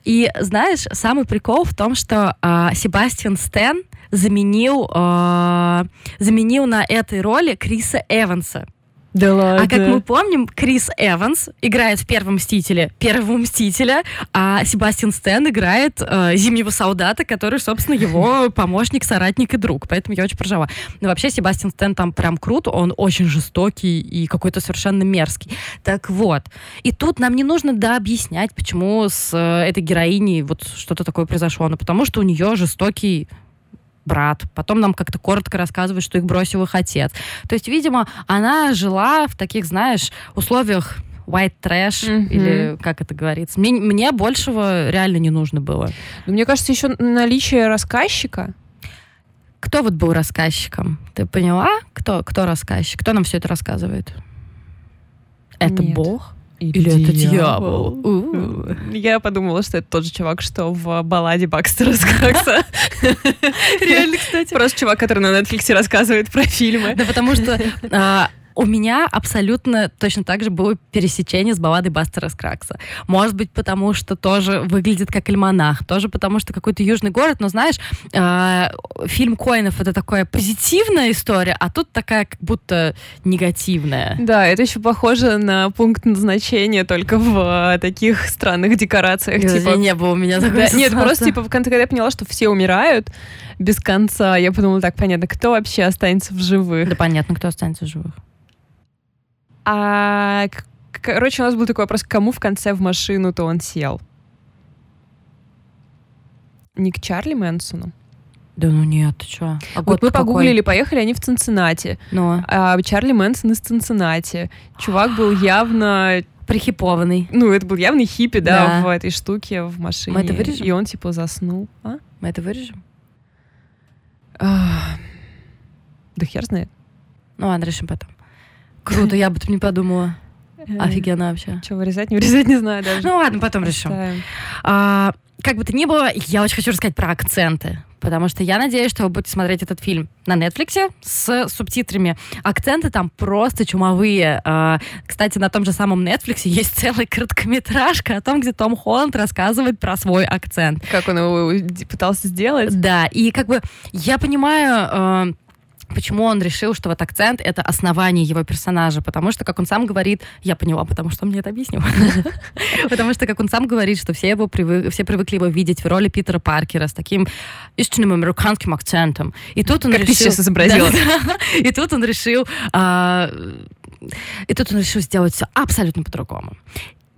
Speaker 2: И знаешь, самый прикол в том, что э, Себастьян Стэн заменил, э, заменил на этой роли Криса Эванса.
Speaker 1: Да ладно.
Speaker 2: А как мы помним, Крис Эванс играет в первом Мстителе первого Мстителя, а Себастьян Стэн играет э, Зимнего солдата, который, собственно, его помощник, соратник и друг. Поэтому я очень прожала. Но вообще Себастьян Стэн там прям крут, он очень жестокий и какой-то совершенно мерзкий. Так вот. И тут нам не нужно да объяснять, почему с э, этой героиней вот что-то такое произошло. Ну, потому что у нее жестокий брат. Потом нам как-то коротко рассказывают, что их бросил их отец. То есть, видимо, она жила в таких, знаешь, условиях white trash, mm-hmm. или как это говорится. Мне, мне большего реально не нужно было.
Speaker 1: Но мне кажется, еще наличие рассказчика.
Speaker 2: Кто вот был рассказчиком? Ты поняла, кто, кто рассказчик? Кто нам все это рассказывает? Это
Speaker 1: Нет.
Speaker 2: Бог?
Speaker 1: Или, Или это дьявол? дьявол? Я подумала, что это тот же чувак, что в балладе Бакстера Скакса.
Speaker 2: Реально, кстати.
Speaker 1: Просто чувак, который на Netflix рассказывает про фильмы.
Speaker 2: Да потому что а, у меня абсолютно точно так же было пересечение с балладой Бастера Скракса. Может быть, потому что тоже выглядит как альманах, тоже потому что какой-то южный город, но знаешь, э, фильм Коинов это такая позитивная история, а тут такая как будто негативная.
Speaker 1: Да, это еще похоже на пункт назначения, только в э, таких странных декорациях.
Speaker 2: Нет, типа... Не было у меня такой да,
Speaker 1: Нет, просто типа в конце, когда я поняла, что все умирают без конца, я подумала, так, понятно, кто вообще останется в живых?
Speaker 2: Да понятно, кто останется в живых.
Speaker 1: А, короче, у нас был такой вопрос, кому в конце в машину-то он сел? Не к Чарли Мэнсону?
Speaker 2: Да ну нет, ты что?
Speaker 1: А вот мы какой? погуглили, поехали они в Цинциннати.
Speaker 2: Но.
Speaker 1: А Чарли Мэнсон из Цинциннати. Чувак был явно
Speaker 2: прихипованный.
Speaker 1: Ну, это был явный хиппи, да, да, в этой штуке, в машине.
Speaker 2: Мы это вырежем?
Speaker 1: И он, типа, заснул. А?
Speaker 2: Мы это вырежем?
Speaker 1: А, да хер знает.
Speaker 2: Ну ладно, решим потом. Круто, я об этом не подумала. Э, Офигенно вообще.
Speaker 1: Что, вырезать, не вырезать, не знаю даже.
Speaker 2: Ну ладно, потом решим. А, как бы то ни было, я очень хочу рассказать про акценты. Потому что я надеюсь, что вы будете смотреть этот фильм на Netflix с субтитрами. Акценты там просто чумовые. А, кстати, на том же самом Netflix есть целая короткометражка о том, где Том Холланд рассказывает про свой акцент.
Speaker 1: Как он его пытался сделать?
Speaker 2: Да, и как бы я понимаю а, почему он решил, что вот акцент — это основание его персонажа, потому что, как он сам говорит, я поняла, потому что он мне это объяснил, потому что, как он сам говорит, что все его все привыкли его видеть в роли Питера Паркера с таким истинным американским акцентом. И тут он
Speaker 1: решил... сейчас изобразила.
Speaker 2: И тут он решил... А, и тут он решил сделать все абсолютно по-другому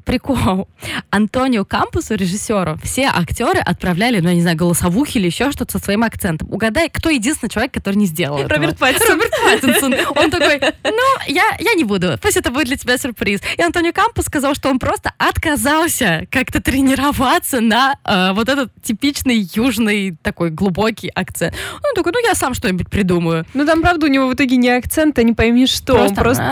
Speaker 2: прикол. Антонио Кампусу, режиссеру, все актеры отправляли, ну, я не знаю, голосовухи или еще что-то со своим акцентом. Угадай, кто единственный человек, который не сделал этого?
Speaker 1: Роберт Паттинсон.
Speaker 2: Роберт Паттинсон. Он такой, ну, я, я не буду, пусть это будет для тебя сюрприз. И Антонио Кампус сказал, что он просто отказался как-то тренироваться на э, вот этот типичный южный такой глубокий акцент. Он такой, ну, я сам что-нибудь придумаю.
Speaker 1: Ну, там, правда, у него в итоге не акцент, а не пойми что.
Speaker 2: Просто...
Speaker 1: Он просто...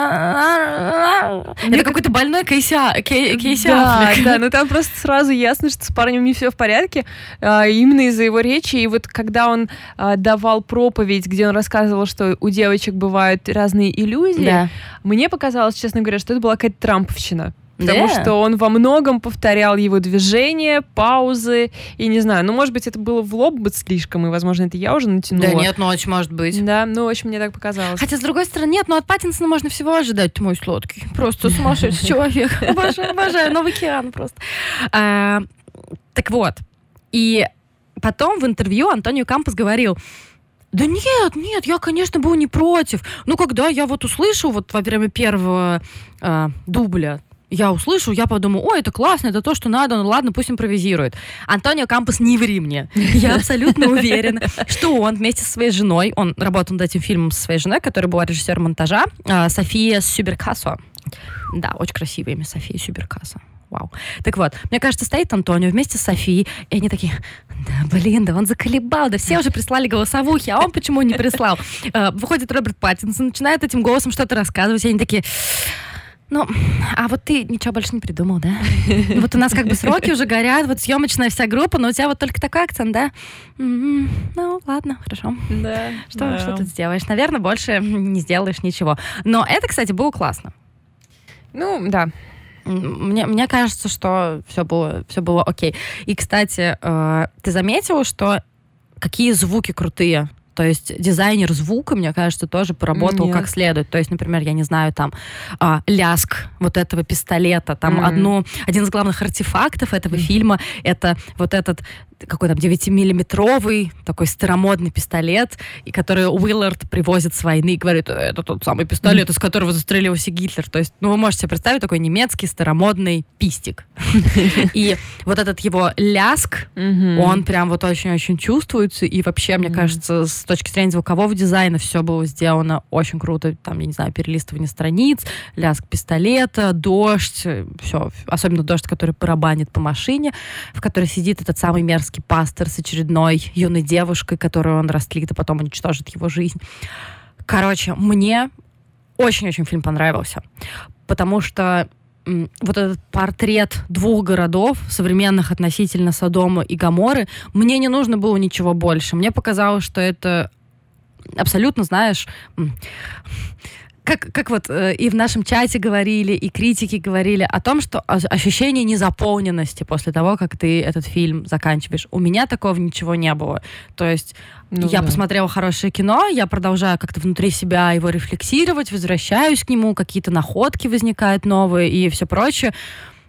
Speaker 2: Это какой-то больной кейся, Кейси
Speaker 1: да, Аффлек. Да, но там просто сразу ясно, что с парнем не все в порядке, а, именно из-за его речи. И вот когда он а, давал проповедь, где он рассказывал, что у девочек бывают разные иллюзии, да. мне показалось, честно говоря, что это была какая-то трамповщина. Потому yeah. что он во многом повторял его движения, паузы, и не знаю, ну, может быть, это было в лоб бы слишком, и, возможно, это я уже натянула.
Speaker 2: Да нет, очень может быть.
Speaker 1: Да, ну, в общем, мне так показалось.
Speaker 2: Хотя, с другой стороны, нет, ну, от Паттинсона можно всего ожидать, ты мой сладкий. Просто сумасшедший человек. Обожаю, обожаю, Новый океан просто. А, так вот, и потом в интервью Антонио Кампус говорил, да нет, нет, я, конечно, был не против. Ну, когда я вот услышал вот во время первого э, дубля я услышу, я подумаю, ой, это классно, это то, что надо, ну ладно, пусть импровизирует. Антонио Кампус, не ври мне. Я абсолютно уверена, что он вместе со своей женой, он работал над этим фильмом со своей женой, которая была режиссером монтажа, а, София Сюберкасо. Да, очень красивое имя, София Сюберкасо. Вау. Так вот, мне кажется, стоит Антонио вместе с Софией, и они такие, да, блин, да он заколебал, да все уже прислали голосовухи, а он почему не прислал? А, выходит Роберт Паттинсон, начинает этим голосом что-то рассказывать, и они такие, ну, а вот ты ничего больше не придумал, да? Ну, вот у нас как бы сроки уже горят, вот съемочная вся группа, но у тебя вот только такой акцент, да? Mm-hmm. Ну, ладно, хорошо.
Speaker 1: Да.
Speaker 2: Что,
Speaker 1: да.
Speaker 2: что ты сделаешь? Наверное, больше не сделаешь ничего. Но это, кстати, было классно.
Speaker 1: Ну, да.
Speaker 2: Мне, мне кажется, что все было, все было окей. И, кстати, э, ты заметила, что какие звуки крутые то есть дизайнер звука, мне кажется, тоже поработал Нет. как следует. То есть, например, я не знаю, там а, ляск вот этого пистолета, там mm-hmm. одно, один из главных артефактов этого mm-hmm. фильма это вот этот какой там 9-миллиметровый такой старомодный пистолет, и который Уиллард привозит с войны и говорит, это тот самый пистолет, из которого застрелился Гитлер. То есть, ну, вы можете себе представить такой немецкий старомодный пистик. И вот этот его ляск, он прям вот очень-очень чувствуется, и вообще, мне кажется, с точки зрения звукового дизайна все было сделано очень круто. Там, я не знаю, перелистывание страниц, ляск пистолета, дождь, все, особенно дождь, который барабанит по машине, в которой сидит этот самый мерзкий американский пастор с очередной юной девушкой, которую он растлит, и потом уничтожит его жизнь. Короче, мне очень-очень фильм понравился, потому что вот этот портрет двух городов, современных относительно Содома и Гаморы, мне не нужно было ничего больше. Мне показалось, что это абсолютно, знаешь, как, как вот э, и в нашем чате говорили, и критики говорили о том, что ощущение незаполненности после того, как ты этот фильм заканчиваешь. У меня такого ничего не было. То есть ну, я да. посмотрела хорошее кино, я продолжаю как-то внутри себя его рефлексировать, возвращаюсь к нему, какие-то находки возникают новые и все прочее.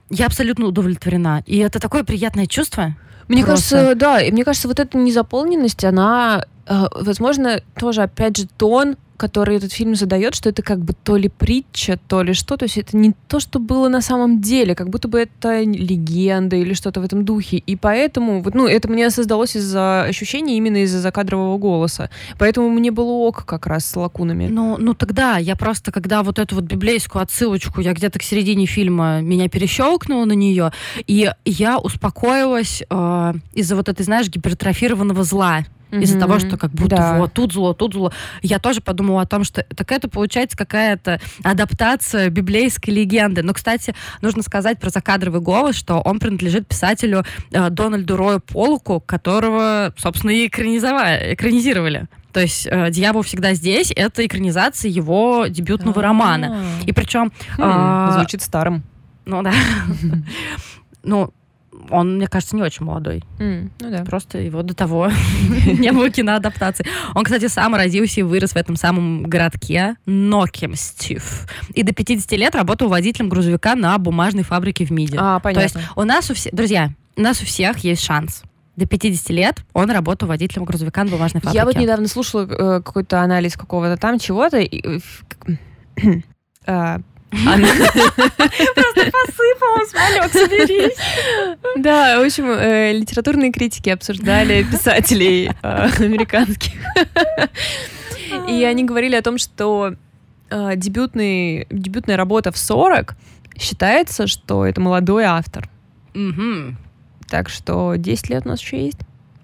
Speaker 2: Я абсолютно удовлетворена. И это такое приятное чувство.
Speaker 1: Мне Просто. кажется, да, и мне кажется, вот эта незаполненность, она, э, возможно, тоже, опять же, тон который этот фильм задает, что это как бы то ли притча, то ли что. То есть это не то, что было на самом деле, как будто бы это легенда или что-то в этом духе. И поэтому, вот, ну, это мне создалось из-за ощущения именно из-за закадрового голоса. Поэтому мне было ок как раз с лакунами.
Speaker 2: Ну, ну тогда я просто, когда вот эту вот библейскую отсылочку, я где-то к середине фильма меня перещелкнула на нее, и я успокоилась э, из-за вот этой, знаешь, гипертрофированного зла из-за того, что как будто
Speaker 1: Да.
Speaker 2: вот тут зло, тут зло. Я тоже подумала о том, что так это получается какая-то адаптация библейской легенды. Но, кстати, нужно сказать про закадровый голос, что он принадлежит писателю э, Дональду Рою Полуку, которого, собственно, и экранизовали, экранизировали. То есть э, «Дьявол всегда здесь» — это экранизация его дебютного романа. И причем...
Speaker 1: Хм,
Speaker 2: а,
Speaker 1: Звучит старым.
Speaker 2: Ну да. Ну, он, мне кажется, не очень молодой.
Speaker 1: М, Ну да.
Speaker 2: Просто его до того не было киноадаптации. Он, кстати, сам родился и вырос в этом самом городке Нокемстив. И до 50 лет работал водителем грузовика на бумажной фабрике в МИДе.
Speaker 1: А,
Speaker 2: То есть
Speaker 1: понятно.
Speaker 2: у нас у всех... Друзья, у нас у всех есть шанс. До 50 лет он работал водителем грузовика на бумажной фабрике.
Speaker 1: Я вот недавно слушала э, какой-то анализ какого-то там чего-то. и, э, в- она-
Speaker 2: посыпалась, Малек, соберись.
Speaker 1: Да, в общем, э, литературные критики обсуждали писателей э, американских. И они говорили о том, что э, дебютный, дебютная работа в 40 считается, что это молодой автор. Так что 10 лет у нас еще есть.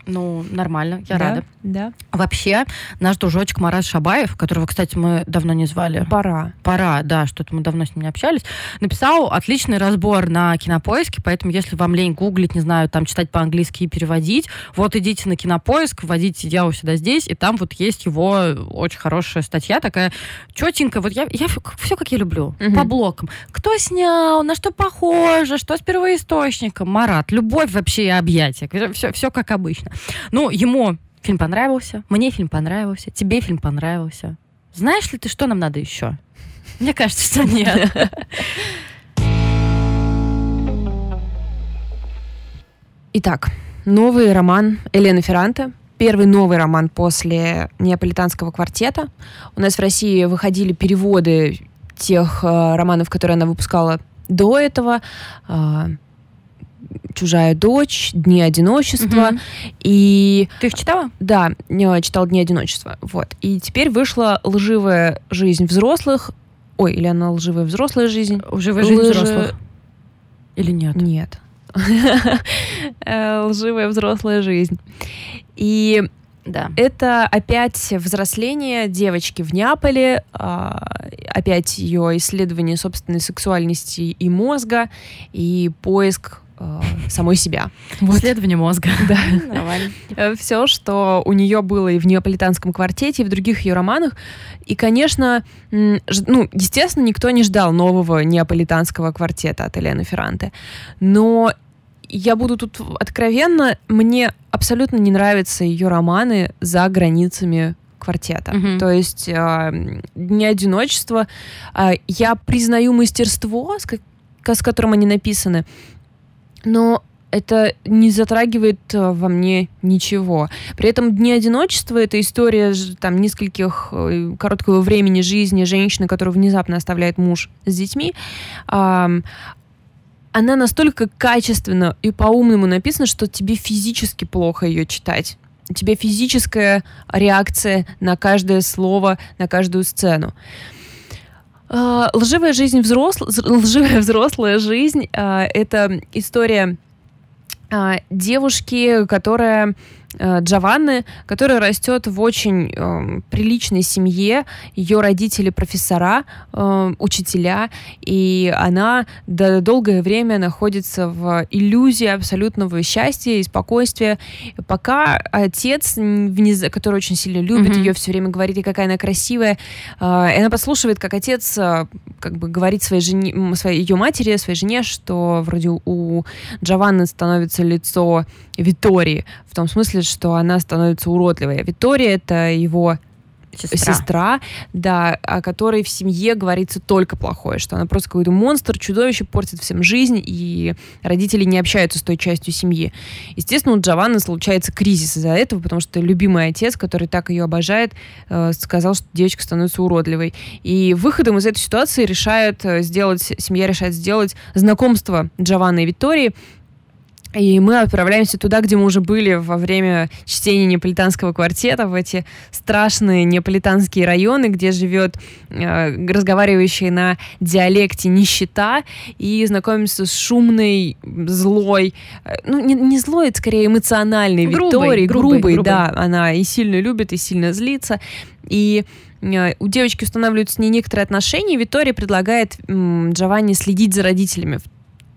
Speaker 2: Ну, нормально, я
Speaker 1: Да,
Speaker 2: рада.
Speaker 1: Да.
Speaker 2: Вообще, наш дружочек Марат Шабаев, которого, кстати, мы давно не звали,
Speaker 1: Пора.
Speaker 2: пора, да, что-то мы давно с ним не общались, написал отличный разбор на кинопоиске, поэтому если вам лень гуглить, не знаю, там читать по-английски и переводить, вот идите на кинопоиск, вводите «Я сюда здесь», и там вот есть его очень хорошая статья, такая четенькая, вот я, я все как я люблю,
Speaker 1: Мгм.
Speaker 2: по блокам. Кто снял, на что похоже, что с первоисточником, Марат, любовь вообще и объятия, все, все как обычно. Ну, ему фильм понравился, мне фильм понравился, тебе фильм понравился. Знаешь ли ты, что нам надо еще? Мне кажется, что нет.
Speaker 1: Итак, новый роман Елены Ферранте. Первый новый роман после неаполитанского квартета. У нас в России выходили переводы тех э, романов, которые она выпускала до этого. Э, Чужая дочь, Дни одиночества.
Speaker 2: Мгм.
Speaker 1: И
Speaker 2: Ты их читала?
Speaker 1: да, читал Дни одиночества. Вот. И теперь вышла лживая жизнь взрослых. Ой, или она лживая взрослая жизнь.
Speaker 2: Живая жизнь
Speaker 1: Лжи-
Speaker 2: взрослых. Или нет?
Speaker 1: Нет. Э, Лживая взрослая жизнь. И
Speaker 2: Да.
Speaker 1: это опять взросление девочки в Неаполе, а, опять ее исследование собственной сексуальности и мозга, и поиск а, самой себя.
Speaker 2: Исследование мозга.
Speaker 1: Да.
Speaker 2: Нормально.
Speaker 1: Все, что у нее было и в неаполитанском квартете, и в других ее романах. И, конечно, ну, естественно, никто не ждал нового неаполитанского квартета от Елены Ферранте. Но я буду тут откровенно, мне абсолютно не нравятся ее романы за границами квартета.
Speaker 2: Мгм.
Speaker 1: То есть а, «Дни одиночества». а, я признаю мастерство, с, ко- с которым они написаны, но это не затрагивает э, во мне ничего. При этом «Дни одиночества» — это история там нескольких э, короткого времени жизни женщины, которую внезапно оставляет муж с детьми. Она настолько качественно и по-умному написана, что тебе физически плохо ее читать. У тебя физическая реакция на каждое слово, на каждую сцену. А, Лживая жизнь взрослая, лживая взрослая жизнь а, это история а, девушки, которая Джованны, которая растет в очень эм, приличной семье. Ее родители профессора, эм, учителя, и она до- долгое время находится в иллюзии абсолютного счастья и спокойствия, пока отец, м, внез- который очень сильно любит
Speaker 2: Мгм.
Speaker 1: ее, все время говорит ей, какая она красивая, э, и она послушивает, как отец э, как бы говорит своей жене, своей ее матери, своей жене, что вроде у Джованны становится лицо Витории, в том смысле, что она становится уродливой. Витория — это его
Speaker 2: Сестра.
Speaker 1: сестра, да, о которой в семье говорится только плохое, что она просто какой-то монстр, чудовище, портит всем жизнь, и родители не общаются с той частью семьи. Естественно, у Джованны случается кризис из-за этого, потому что любимый отец, который так ее обожает, э, сказал, что девочка становится уродливой. И выходом из этой ситуации решает э, сделать, семья решает сделать знакомство Джованны и Виктории, И мы отправляемся туда, где мы уже были во время чтения неаполитанского квартета, в эти страшные неаполитанские районы, где живет э, разговаривающая на диалекте нищета, и знакомимся с шумной, злой, э, ну не, не злой, это скорее эмоциональной грубой, Викторией, грубой, грубой, грубой, да, она и сильно любит, и сильно злится. И э, у девочки устанавливаются с ней некоторые отношения, и Виктория предлагает м, Джованни следить за родителями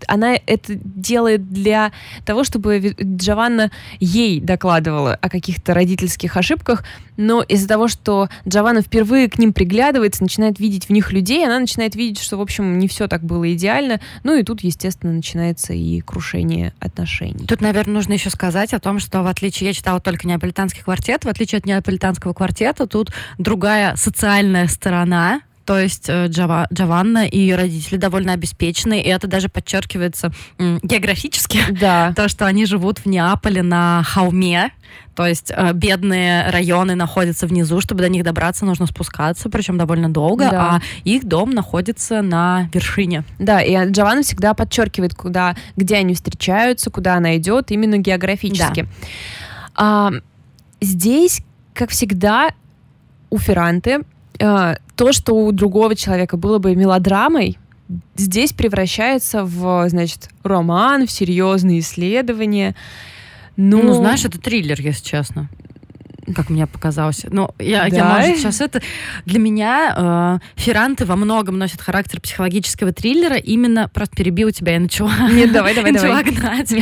Speaker 1: она это делает для того, чтобы Джованна ей докладывала о каких-то родительских ошибках, но из-за того, что Джованна впервые к ним приглядывается, начинает видеть в них людей, она начинает видеть, что, в общем, не все так было идеально. Ну и тут, естественно, начинается и крушение отношений.
Speaker 2: Тут, наверное, нужно еще сказать о том, что в отличие, я читала только неаполитанский квартет, в отличие от неаполитанского квартета, тут другая социальная сторона то есть э, Джава, Джованна и ее родители довольно обеспечены, и это даже подчеркивается географически.
Speaker 1: Да.
Speaker 2: То, что они живут в Неаполе на холме, то есть э, бедные районы находятся внизу, чтобы до них добраться, нужно спускаться, причем довольно долго, да. а их дом находится на вершине.
Speaker 1: Да, и Джованна всегда подчеркивает, куда, где они встречаются, куда она идет, именно географически. Да. А, здесь, как всегда, у Ферранты то, что у другого человека было бы мелодрамой, здесь превращается в, значит, роман, в серьезные исследования.
Speaker 2: Ну, ну знаешь, это триллер, если честно как мне показалось. Ну, я, да? я может, сейчас это... Для меня э, Ферранты во многом носят характер психологического триллера. Именно... Просто перебил тебя, я начала...
Speaker 1: Нет, давай, давай, давай.
Speaker 2: гнать.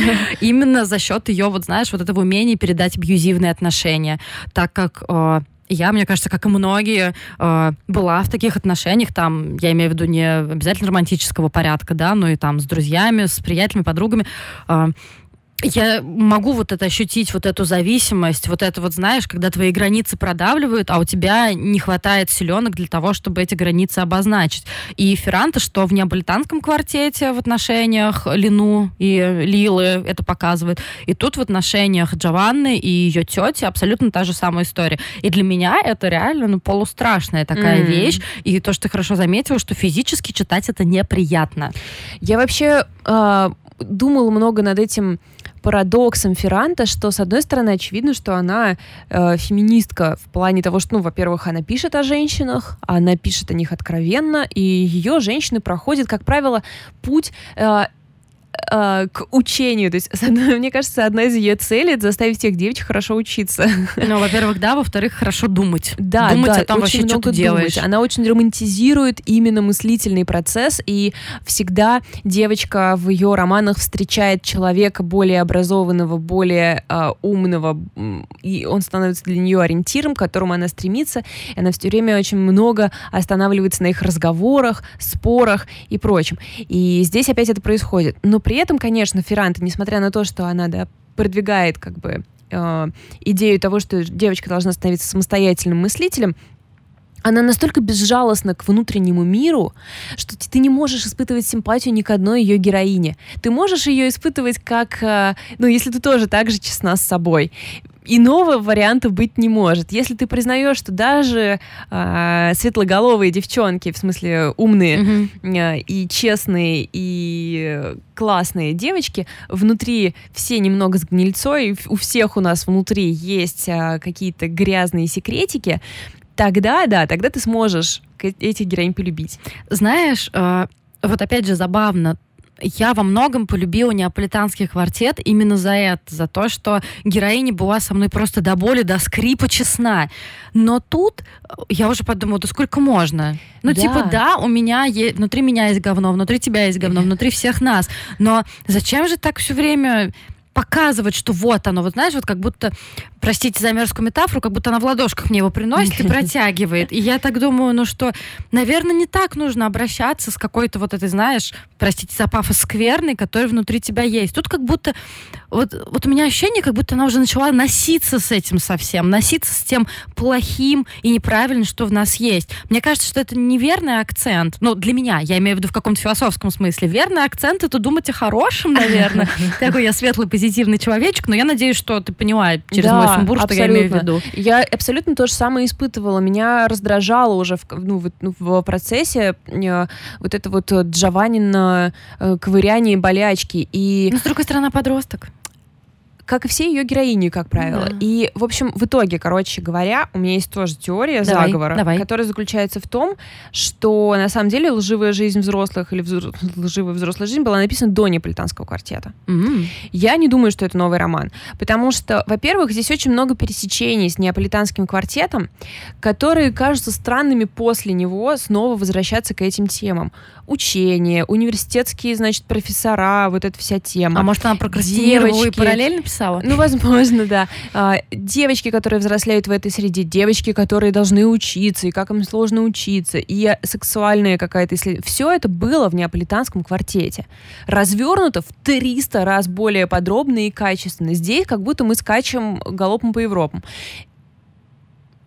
Speaker 2: Именно за счет ее, вот знаешь, вот этого умения передать абьюзивные отношения. Так как э, я, мне кажется, как и многие, э, была в таких отношениях, там, я имею в виду не обязательно романтического порядка, да, но и там с друзьями, с приятелями, подругами. Я могу вот это ощутить, вот эту зависимость, вот это вот, знаешь, когда твои границы продавливают, а у тебя не хватает силенок для того, чтобы эти границы обозначить. И Ферранта, что в неаполитанском квартете в отношениях Лину и Лилы это показывает, и тут в отношениях Джованны и ее тети абсолютно та же самая история. И для меня это реально ну, полустрашная такая mm-hmm. вещь, и то, что ты хорошо заметила, что физически читать это неприятно.
Speaker 1: Я вообще э, думала много над этим парадоксом Ферранта, что, с одной стороны, очевидно, что она э, феминистка в плане того, что, ну, во-первых, она пишет о женщинах, она пишет о них откровенно, и ее женщины проходят, как правило, путь э, э, к учению. То есть, мне кажется, одна из ее целей это заставить всех девочек хорошо учиться.
Speaker 2: Ну, во-первых, да, во-вторых, хорошо думать.
Speaker 1: Да,
Speaker 2: думать
Speaker 1: да,
Speaker 2: о том вообще, что ты делаешь.
Speaker 1: Она очень романтизирует именно мыслительный процесс, и всегда девочка в ее романах встречает человека более образованного, более э, умного, и он становится для нее ориентиром, к которому она стремится. И она все время очень много останавливается на их разговорах, спорах и прочем. И здесь опять это происходит. Но при этом, конечно, Ферранта, несмотря на то, что она да, продвигает как бы э, идею того, что девочка должна становиться самостоятельным мыслителем, она настолько безжалостна к внутреннему миру, что ты не можешь испытывать симпатию ни к одной ее героине. Ты можешь ее испытывать как, э, ну, если ты тоже так же честна с собой иного варианта быть не может. Если ты признаешь, что даже э, светлоголовые девчонки, в смысле умные mm-hmm. э, и честные и классные девочки, внутри все немного с гнильцой, у всех у нас внутри есть э, какие-то грязные секретики, тогда, да, тогда ты сможешь этих героинь полюбить.
Speaker 2: Знаешь, э, вот опять же забавно, я во многом полюбила неаполитанский квартет именно за это, за то, что героиня была со мной просто до боли, до скрипа честна. Но тут э, я уже подумала, да сколько можно? Ну, да. типа, да, у меня есть, внутри меня есть говно, внутри тебя есть говно, внутри всех нас. Но зачем же так все время показывать, что вот оно, вот знаешь, вот как будто, простите за мерзкую метафору, как будто она в ладошках мне его приносит и протягивает. И я так думаю, ну что, наверное, не так нужно обращаться с какой-то вот этой, знаешь, простите за пафос скверной, который внутри тебя есть. Тут как будто, вот, вот у меня ощущение, как будто она уже начала носиться с этим совсем, носиться с тем плохим и неправильным, что в нас есть. Мне кажется, что это неверный акцент. Ну, для меня, я имею в виду в каком-то философском смысле. Верный акцент — это думать о хорошем, наверное. Такой я светлый позитивный человечек, но я надеюсь, что ты поняла через
Speaker 1: Да,
Speaker 2: мой сумбур, что я имею в виду.
Speaker 1: Я абсолютно то же самое испытывала. Меня раздражало уже в, ну, в, ну, в процессе э, вот это вот э, Джованнино э, ковыряние болячки. И
Speaker 2: Но, с другой стороны, подросток.
Speaker 1: Как и все ее героини, как правило.
Speaker 2: Да.
Speaker 1: И, в общем, в итоге, короче говоря, у меня есть тоже теория
Speaker 2: Давай,
Speaker 1: заговора,
Speaker 2: давай.
Speaker 1: которая заключается в том, что на самом деле лживая жизнь взрослых или взро- лживая взрослая жизнь была написана до неаполитанского квартета.
Speaker 2: М.
Speaker 1: Я не думаю, что это новый роман. Потому что, во-первых, здесь очень много пересечений с неаполитанским квартетом, которые кажутся странными после него снова возвращаться к этим темам. Учение, университетские, значит, профессора, вот эта вся тема.
Speaker 2: А может, она прокрастинировала и параллельно писала?
Speaker 1: Ну, возможно, да. А, девочки, которые взрослеют в этой среде, девочки, которые должны учиться, и как им сложно учиться, и сексуальная какая-то исследование. Все это было в неаполитанском квартете. Развернуто в 300 раз более подробно и качественно. Здесь как будто мы скачем галопом по Европам.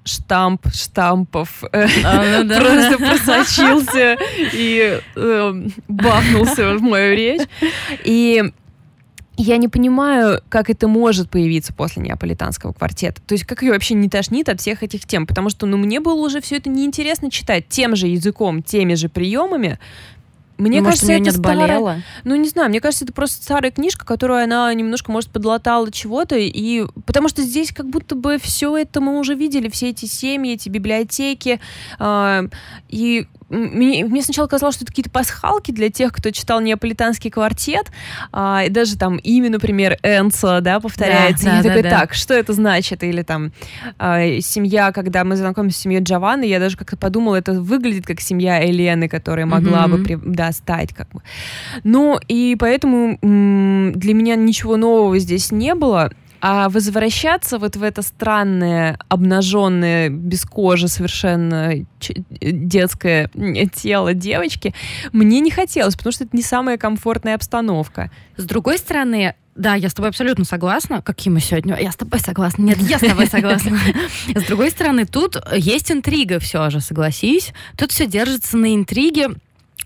Speaker 1: Штамп штампов э,
Speaker 2: А, ну да.
Speaker 1: просто просочился и э, бахнулся в мою речь. И я не понимаю, как это может появиться после неаполитанского квартета. То есть как ее вообще не тошнит от всех этих тем. Потому что ну, мне было уже все это неинтересно читать тем же языком, теми же приемами. Мне
Speaker 2: Может,
Speaker 1: кажется,
Speaker 2: нее
Speaker 1: это старая- ну, не знаю, мне кажется, это просто старая книжка, которую она немножко, может, подлатала чего-то, и потому что здесь как будто бы все это мы уже видели, все эти семьи, эти библиотеки, а, и мне, мне сначала казалось, что это какие-то пасхалки для тех, кто читал неаполитанский квартет, а, и даже там имя, например, Энцо, да, повторяется,
Speaker 2: Да,
Speaker 1: и я
Speaker 2: да,
Speaker 1: такой,
Speaker 2: да, да.
Speaker 1: так, что это значит? Или там а, семья, когда мы знакомимся с семьей Джованны, я даже как-то подумала, это выглядит как семья Елены, которая могла бы
Speaker 2: Мгм.
Speaker 1: при- да, стать как бы. Ну, и поэтому для меня ничего нового здесь не было. А возвращаться вот в это странное, обнаженное, без кожи совершенно ч- детское тело девочки, мне не хотелось, потому что это не самая комфортная обстановка.
Speaker 2: С другой стороны, да, я с тобой абсолютно согласна. Какие мы сегодня? Я с тобой согласна. Нет, я с тобой согласна. С другой стороны, тут есть интрига все же, согласись. Тут все держится на интриге.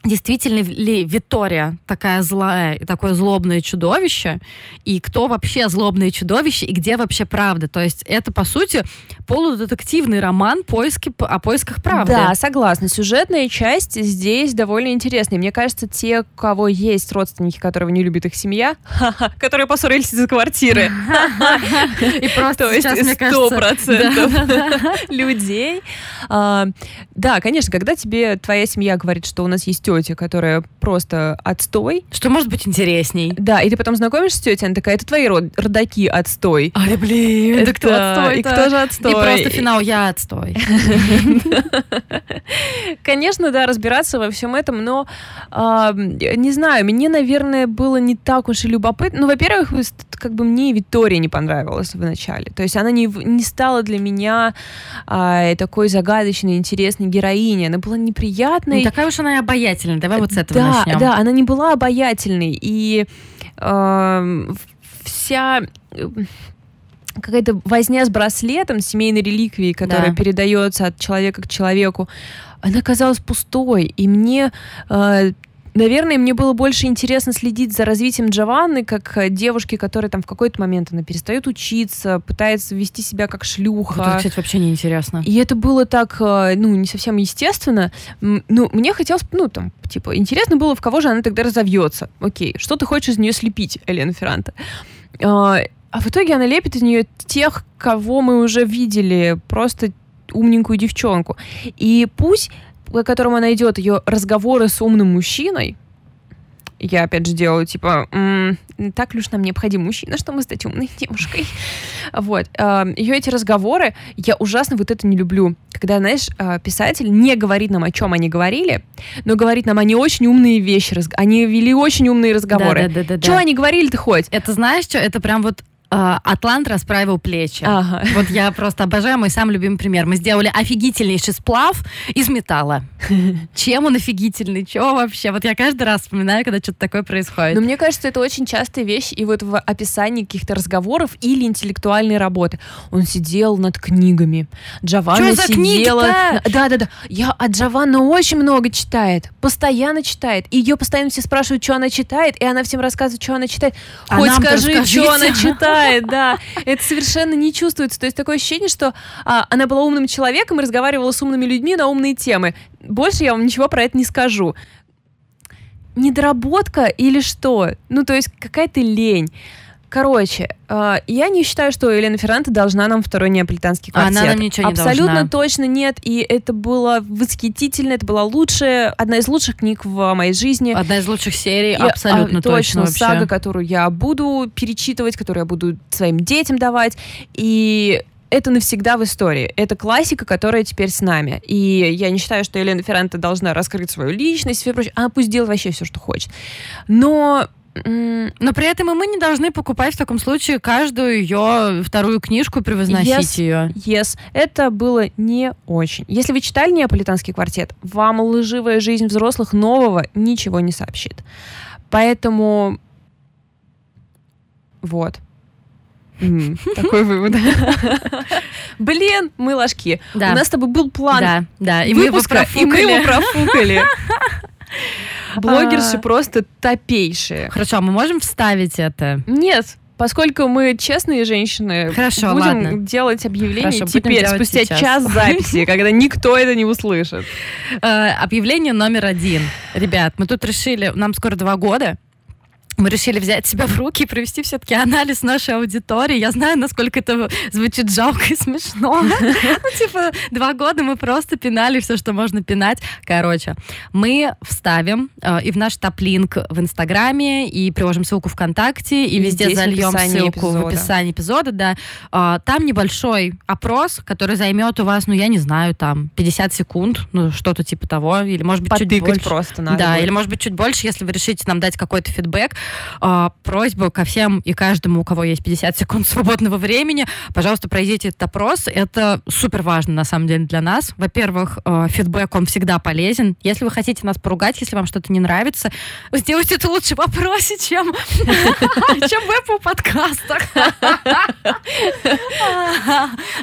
Speaker 2: Действительно ли Виктория такая злая и такое злобное чудовище? И кто вообще злобное чудовище? И где вообще правда? То есть это, по сути, полудетективный роман поиски, о поисках правды.
Speaker 1: Да, согласна. Сюжетная часть здесь довольно интересная. Мне кажется, те, у кого есть родственники, которые не любит их семья, которые поссорились из-за квартиры,
Speaker 2: И просто сейчас, мне кажется...
Speaker 1: людей. А, Да, конечно, когда тебе твоя семья говорит, что у нас есть тетя, которая просто отстой,
Speaker 2: Что может быть интересней?
Speaker 1: да, и ты потом знакомишься с тетей, она такая, это твои род- родаки отстой.
Speaker 2: Ай, блин, да кто
Speaker 1: Это-
Speaker 2: отстой
Speaker 1: И кто же отстой?
Speaker 2: И просто финал «Я отстой».
Speaker 1: Конечно, да, разбираться во всем этом, но не знаю, мне, наверное, было не так уж и любопытно. Ну, во-первых, как бы мне и Виктория не понравилась в начале. То есть она не, не стала для меня а, такой загадочной, интересной героиней. Она была неприятной.
Speaker 2: Не такая уж она и обаятельная. Давай вот с этого
Speaker 1: да,
Speaker 2: начнем.
Speaker 1: да, она не была обаятельной. И эм, вся э, какая-то возня с браслетом, семейной реликвией, которая
Speaker 2: Да.
Speaker 1: передается от человека к человеку, она казалась пустой. И мне э, Наверное, мне было больше интересно следить за развитием Джованны, как э, девушки, которая там в какой-то момент она перестает учиться, пытается вести себя как шлюха.
Speaker 2: Это, кстати, вообще неинтересно.
Speaker 1: И это было так, э, ну, не совсем естественно. Ну, мне хотелось, ну, там, типа, интересно было, в кого же она тогда разовьется. Окей, что ты хочешь из нее слепить, Элена Ферранта? А в итоге она лепит из нее тех, кого мы уже видели, просто умненькую девчонку. И пусть, по которому она идет, ее разговоры с умным мужчиной, я опять же делаю, типа, «М, так ли уж нам необходим мужчина, чтобы стать умной девушкой? Вот. Ее эти разговоры, я ужасно вот это не люблю. Когда, знаешь, а, писатель не говорит нам, о чем они говорили, но говорит нам, они очень умные вещи, они вели очень умные разговоры.
Speaker 2: Да-да-да-да-да.
Speaker 1: Что они говорили-то хоть?
Speaker 2: Это знаешь что? Это прям вот Атлант расправил плечи.
Speaker 1: Ага.
Speaker 2: Вот я просто обожаю мой самый любимый пример. Мы сделали офигительнейший сплав из металла. Чем он офигительный? Чего вообще? Вот я каждый раз вспоминаю, когда что-то такое происходит.
Speaker 1: Но мне кажется, это очень частая вещь и вот в описании каких-то разговоров или интеллектуальной работы. Он сидел над книгами. Джованна
Speaker 2: Чё
Speaker 1: сидела... Да-да-да. Я от Джованна очень много читает. Постоянно читает. И ее постоянно все спрашивают, что она читает, и она всем рассказывает, что она читает.
Speaker 2: А
Speaker 1: Хоть
Speaker 2: нам-то
Speaker 1: скажи, что она читает, да. Это совершенно не чувствуется. То есть такое ощущение, что а, она была умным человеком и разговаривала с умными людьми на умные темы. Больше я вам ничего про это не скажу недоработка или что? Ну, то есть какая-то лень. Короче, э, я не считаю, что Елена Ферранте должна нам второй неаполитанский квартет.
Speaker 2: она нам ничего не
Speaker 1: Абсолютно
Speaker 2: должна.
Speaker 1: точно нет, и это было восхитительно, это была лучшая, одна из лучших книг в моей жизни.
Speaker 2: Одна из лучших серий,
Speaker 1: И,
Speaker 2: абсолютно
Speaker 1: а,
Speaker 2: точно вообще.
Speaker 1: сага, которую я буду перечитывать, которую я буду своим детям давать, и это навсегда в истории. Это классика, которая теперь с нами. И я не считаю, что Елена Ферранте должна раскрыть свою личность и прочее. Она пусть делает вообще все, что хочет. Но
Speaker 2: Но при этом и мы не должны покупать в таком случае каждую ее вторую книжку, превозносить
Speaker 1: Yes.
Speaker 2: ее.
Speaker 1: Yes, это было не очень. Если вы читали «Неаполитанский квартет», вам лживая жизнь взрослых нового ничего не сообщит. Поэтому вот. Такой вывод. Блин, мы ложки. У нас с тобой был план
Speaker 2: Да, да. И мы его профукали.
Speaker 1: Блогерши
Speaker 2: А.
Speaker 1: просто топейшие.
Speaker 2: Хорошо, а мы можем вставить это?
Speaker 1: Нет, поскольку мы честные женщины,
Speaker 2: Хорошо,
Speaker 1: будем
Speaker 2: ладно.
Speaker 1: делать объявление
Speaker 2: Хорошо,
Speaker 1: теперь,
Speaker 2: делать
Speaker 1: спустя
Speaker 2: сейчас.
Speaker 1: час записи, когда никто это не услышит.
Speaker 2: Э, объявление номер один. Ребят, мы тут решили, нам скоро два года, мы решили взять себя в руки и провести все-таки анализ нашей аудитории. Я знаю, насколько это звучит жалко и смешно. Ну, типа, два года мы просто пинали все, что можно пинать. Короче, мы вставим э, и в наш топ-линк в Инстаграме, и приложим ссылку ВКонтакте, и везде зальем ссылку в описании эпизода, да. А, Там небольшой опрос, который займет у вас, ну, я не знаю, там, 50 секунд, ну, что-то типа того, или, может быть, чуть больше.
Speaker 1: просто надо.
Speaker 2: Да, или может быть чуть больше, если вы решите нам дать какой-то фидбэк. А, просьба ко всем и каждому, у кого есть 50 секунд свободного времени, пожалуйста, пройдите этот опрос. Это супер важно, на самом деле, для нас. Во-первых, э, фидбэк, он всегда полезен. Если вы хотите нас поругать, если вам что-то не нравится, сделайте это лучше в вопросе, чем, чем в Apple подкастах.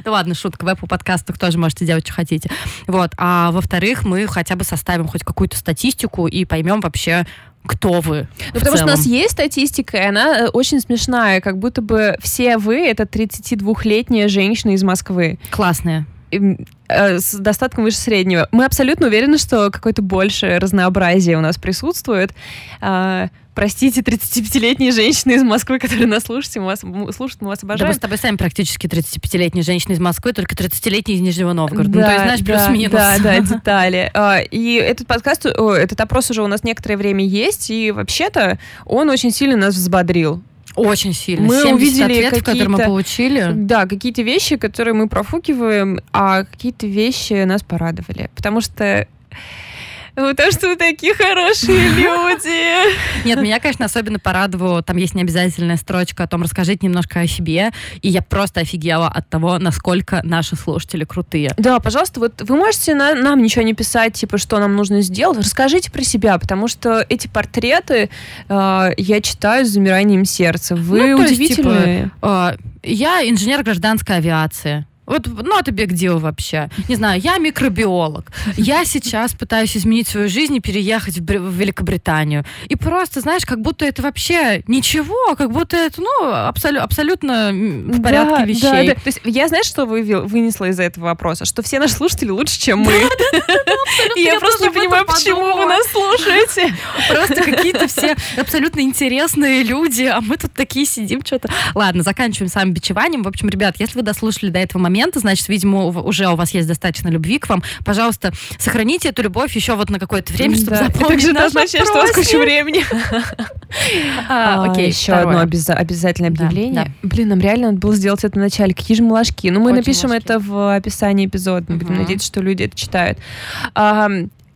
Speaker 2: Да ладно, шутка, в Apple подкастах тоже можете делать, что хотите. Вот. А во-вторых, мы хотя бы составим хоть какую-то статистику и поймем вообще, кто вы.
Speaker 1: Ну, потому что у нас
Speaker 2: целом.
Speaker 1: есть статистика, и она э, очень смешная, как будто бы все вы — это 32-летняя женщина из Москвы.
Speaker 2: Классные.
Speaker 1: Им, э, с достатком выше среднего. Мы абсолютно уверены, что какое-то большее разнообразие у нас присутствует. Простите, 35-летние женщины из Москвы, которые нас слушают, мы вас, слушают, мы вас
Speaker 2: Да мы
Speaker 1: обожаем.
Speaker 2: с тобой сами практически 35-летние женщины из Москвы, только 30-летние из Нижнего Новгорода. ну,
Speaker 1: Да,
Speaker 2: то есть, знаешь,
Speaker 1: да,
Speaker 2: плюс-минус.
Speaker 1: Да, да, детали. А, И этот подкаст, этот опрос уже у нас некоторое время есть, и вообще-то он очень сильно нас взбодрил.
Speaker 2: Очень сильно.
Speaker 1: Мы
Speaker 2: 70
Speaker 1: увидели
Speaker 2: ответов, которые мы получили.
Speaker 1: Да, какие-то вещи, которые мы профукиваем, а какие-то вещи нас порадовали. Потому что Потому что вы такие хорошие люди.
Speaker 2: Нет, меня, конечно, особенно порадовало. Там есть необязательная строчка о том, расскажите немножко о себе. И я просто офигела от того, насколько наши слушатели крутые.
Speaker 1: Да, пожалуйста, вот вы можете на- нам ничего не писать, типа, что нам нужно сделать. Расскажите про себя, потому что эти портреты э, я читаю с замиранием сердца. Вы
Speaker 2: Ну, то есть,
Speaker 1: удивительные.
Speaker 2: А, Я инженер гражданской авиации. Вот, ну, это big deal вообще. Не знаю, я микробиолог. Я сейчас пытаюсь изменить свою жизнь и переехать в, Бри- в Великобританию. И просто, знаешь, как будто это вообще ничего, как будто это, ну, абсолю- абсолютно в порядке
Speaker 1: Да,
Speaker 2: вещей.
Speaker 1: Да, да. То есть я, знаешь, что вывел- вынесла из этого вопроса? Что все наши слушатели лучше, чем мы. Я просто не понимаю, почему вы нас слушаете.
Speaker 2: Просто какие-то все абсолютно интересные люди, а мы тут такие сидим что-то. Ладно, заканчиваем самым бичеванием. В общем, ребят, если вы дослушали до этого момента, значит, видимо, уже у вас есть достаточно любви к вам. Пожалуйста, сохраните эту любовь еще вот на какое-то время, чтобы
Speaker 1: Да, Это
Speaker 2: заполнить
Speaker 1: же означает, что у вас куча времени.
Speaker 2: А, Окей,
Speaker 1: еще
Speaker 2: второе.
Speaker 1: одно обяза- обязательное объявление.
Speaker 2: да.
Speaker 1: Блин, нам реально надо было сделать это в начале. Какие же мы ложки. Ну, мы
Speaker 2: Очень
Speaker 1: напишем это в описании эпизода. Мы будем
Speaker 2: Мгм.
Speaker 1: надеяться, что люди это читают.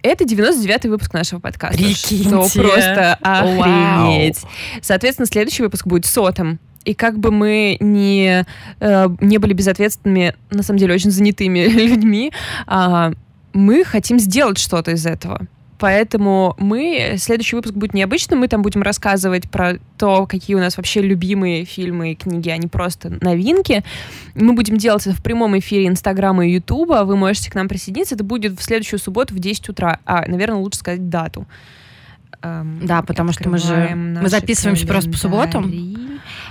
Speaker 1: Это 99-й выпуск нашего подкаста.
Speaker 2: Прикиньте.
Speaker 1: Что просто
Speaker 2: Вау.
Speaker 1: охренеть. Соответственно, следующий выпуск будет сотым. И как бы мы не, э, не были безответственными, на самом деле очень занятыми людьми, э, мы хотим сделать что-то из этого. Поэтому мы, следующий выпуск будет необычным, мы там будем рассказывать про то, какие у нас вообще любимые фильмы и книги, а не просто новинки. Мы будем делать это в прямом эфире Инстаграма и Ютуба, вы можете к нам присоединиться, это будет в следующую субботу в 10 утра, а, наверное, лучше сказать дату.
Speaker 2: Эм, да, потому что мы же мы записываемся просто по субботам.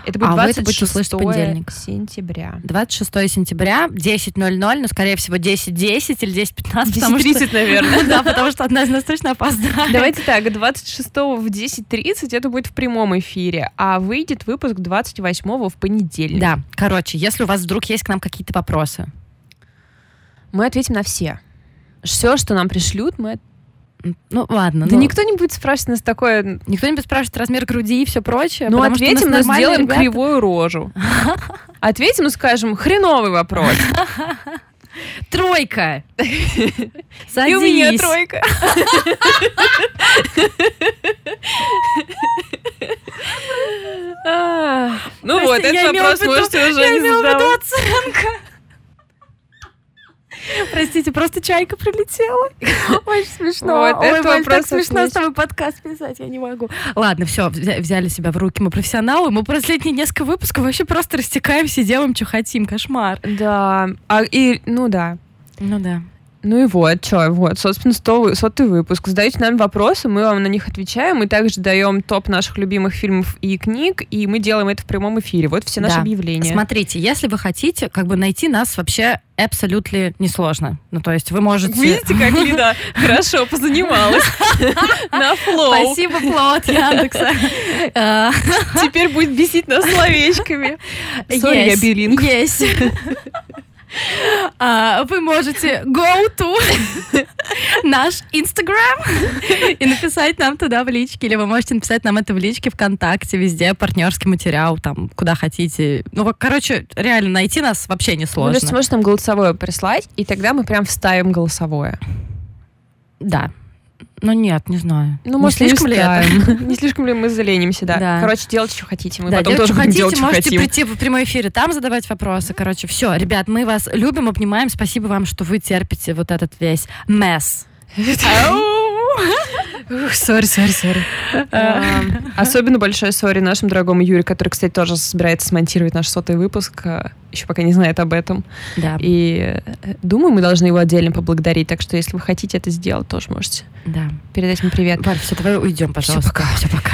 Speaker 1: Это будет а 26
Speaker 2: вы это будете понедельник.
Speaker 1: сентября.
Speaker 2: 26 сентября, 10.00, но, скорее всего, 10.10 или 10.15.
Speaker 1: 10.30, наверное.
Speaker 2: Да, потому что одна из нас точно опоздает.
Speaker 1: Давайте так, 26 в 10.30 это будет в прямом эфире, а выйдет выпуск 28 в понедельник.
Speaker 2: Да, короче, если у вас вдруг есть к нам какие-то вопросы.
Speaker 1: Мы ответим на все. Все, что нам пришлют, мы
Speaker 2: ну, ладно.
Speaker 1: Да ну, никто не будет спрашивать нас такое...
Speaker 2: Никто не будет спрашивать размер груди и все прочее.
Speaker 1: Ну, ответим, но сделаем ребята. кривую рожу. Ответим и скажем, хреновый вопрос.
Speaker 2: Тройка.
Speaker 1: Садись. И у меня тройка. Ну вот, этот вопрос можете уже не задавать.
Speaker 2: Простите, просто чайка прилетела. Очень смешно.
Speaker 1: Вот, Ой, Валь,
Speaker 2: так смешно с тобой подкаст писать, я не могу. Ладно, все, взяли себя в руки, мы профессионалы. Мы последние несколько выпусков вообще просто растекаемся и делаем, что хотим. Кошмар.
Speaker 1: Да. А, и, ну да.
Speaker 2: Ну да.
Speaker 1: Ну и вот, что, вот, собственно, 100, сотый выпуск. Задайте нам вопросы, мы вам на них отвечаем. Мы также даем топ наших любимых фильмов и книг, и мы делаем это в прямом эфире. Вот все наши да. объявления.
Speaker 2: Смотрите, если вы хотите, как бы найти нас вообще абсолютно несложно. Ну, то есть вы можете...
Speaker 1: Видите, как Лида хорошо позанималась на Flow.
Speaker 2: Спасибо, Flow от Яндекса.
Speaker 1: Теперь будет бесить нас словечками. Sorry, я билингв.
Speaker 2: Есть. А, вы можете go to наш Инстаграм и написать нам туда в личке, или вы можете написать нам это в личке ВКонтакте, везде партнерский материал, там, куда хотите. Ну, короче, реально найти нас вообще не сложно.
Speaker 1: Вы можете нам голосовое прислать, и тогда мы прям вставим голосовое.
Speaker 2: Да. Ну нет, не знаю.
Speaker 1: Ну, может, слишком ли это? Не слишком ли мы заленимся, да. да. Короче, делайте, что хотите. Мы
Speaker 2: да,
Speaker 1: потом
Speaker 2: делать,
Speaker 1: тоже
Speaker 2: что хотите,
Speaker 1: делать, что
Speaker 2: можете
Speaker 1: хотим.
Speaker 2: прийти в прямой эфире, там задавать вопросы. Короче, все, ребят, мы вас любим, обнимаем. Спасибо вам, что вы терпите вот этот весь mess.
Speaker 1: Sorry, sorry, sorry. Особенно большое sorry нашему дорогому Юре, который, кстати, тоже собирается смонтировать наш сотый выпуск. А, Еще пока не знает об этом.
Speaker 2: Да.
Speaker 1: И э, думаю, мы должны его отдельно поблагодарить. Так что, если вы хотите это сделать, тоже можете.
Speaker 2: Да.
Speaker 1: Передать ему привет.
Speaker 2: Валь, все, давай уйдем, пожалуйста.
Speaker 1: Все, пока. Все, пока.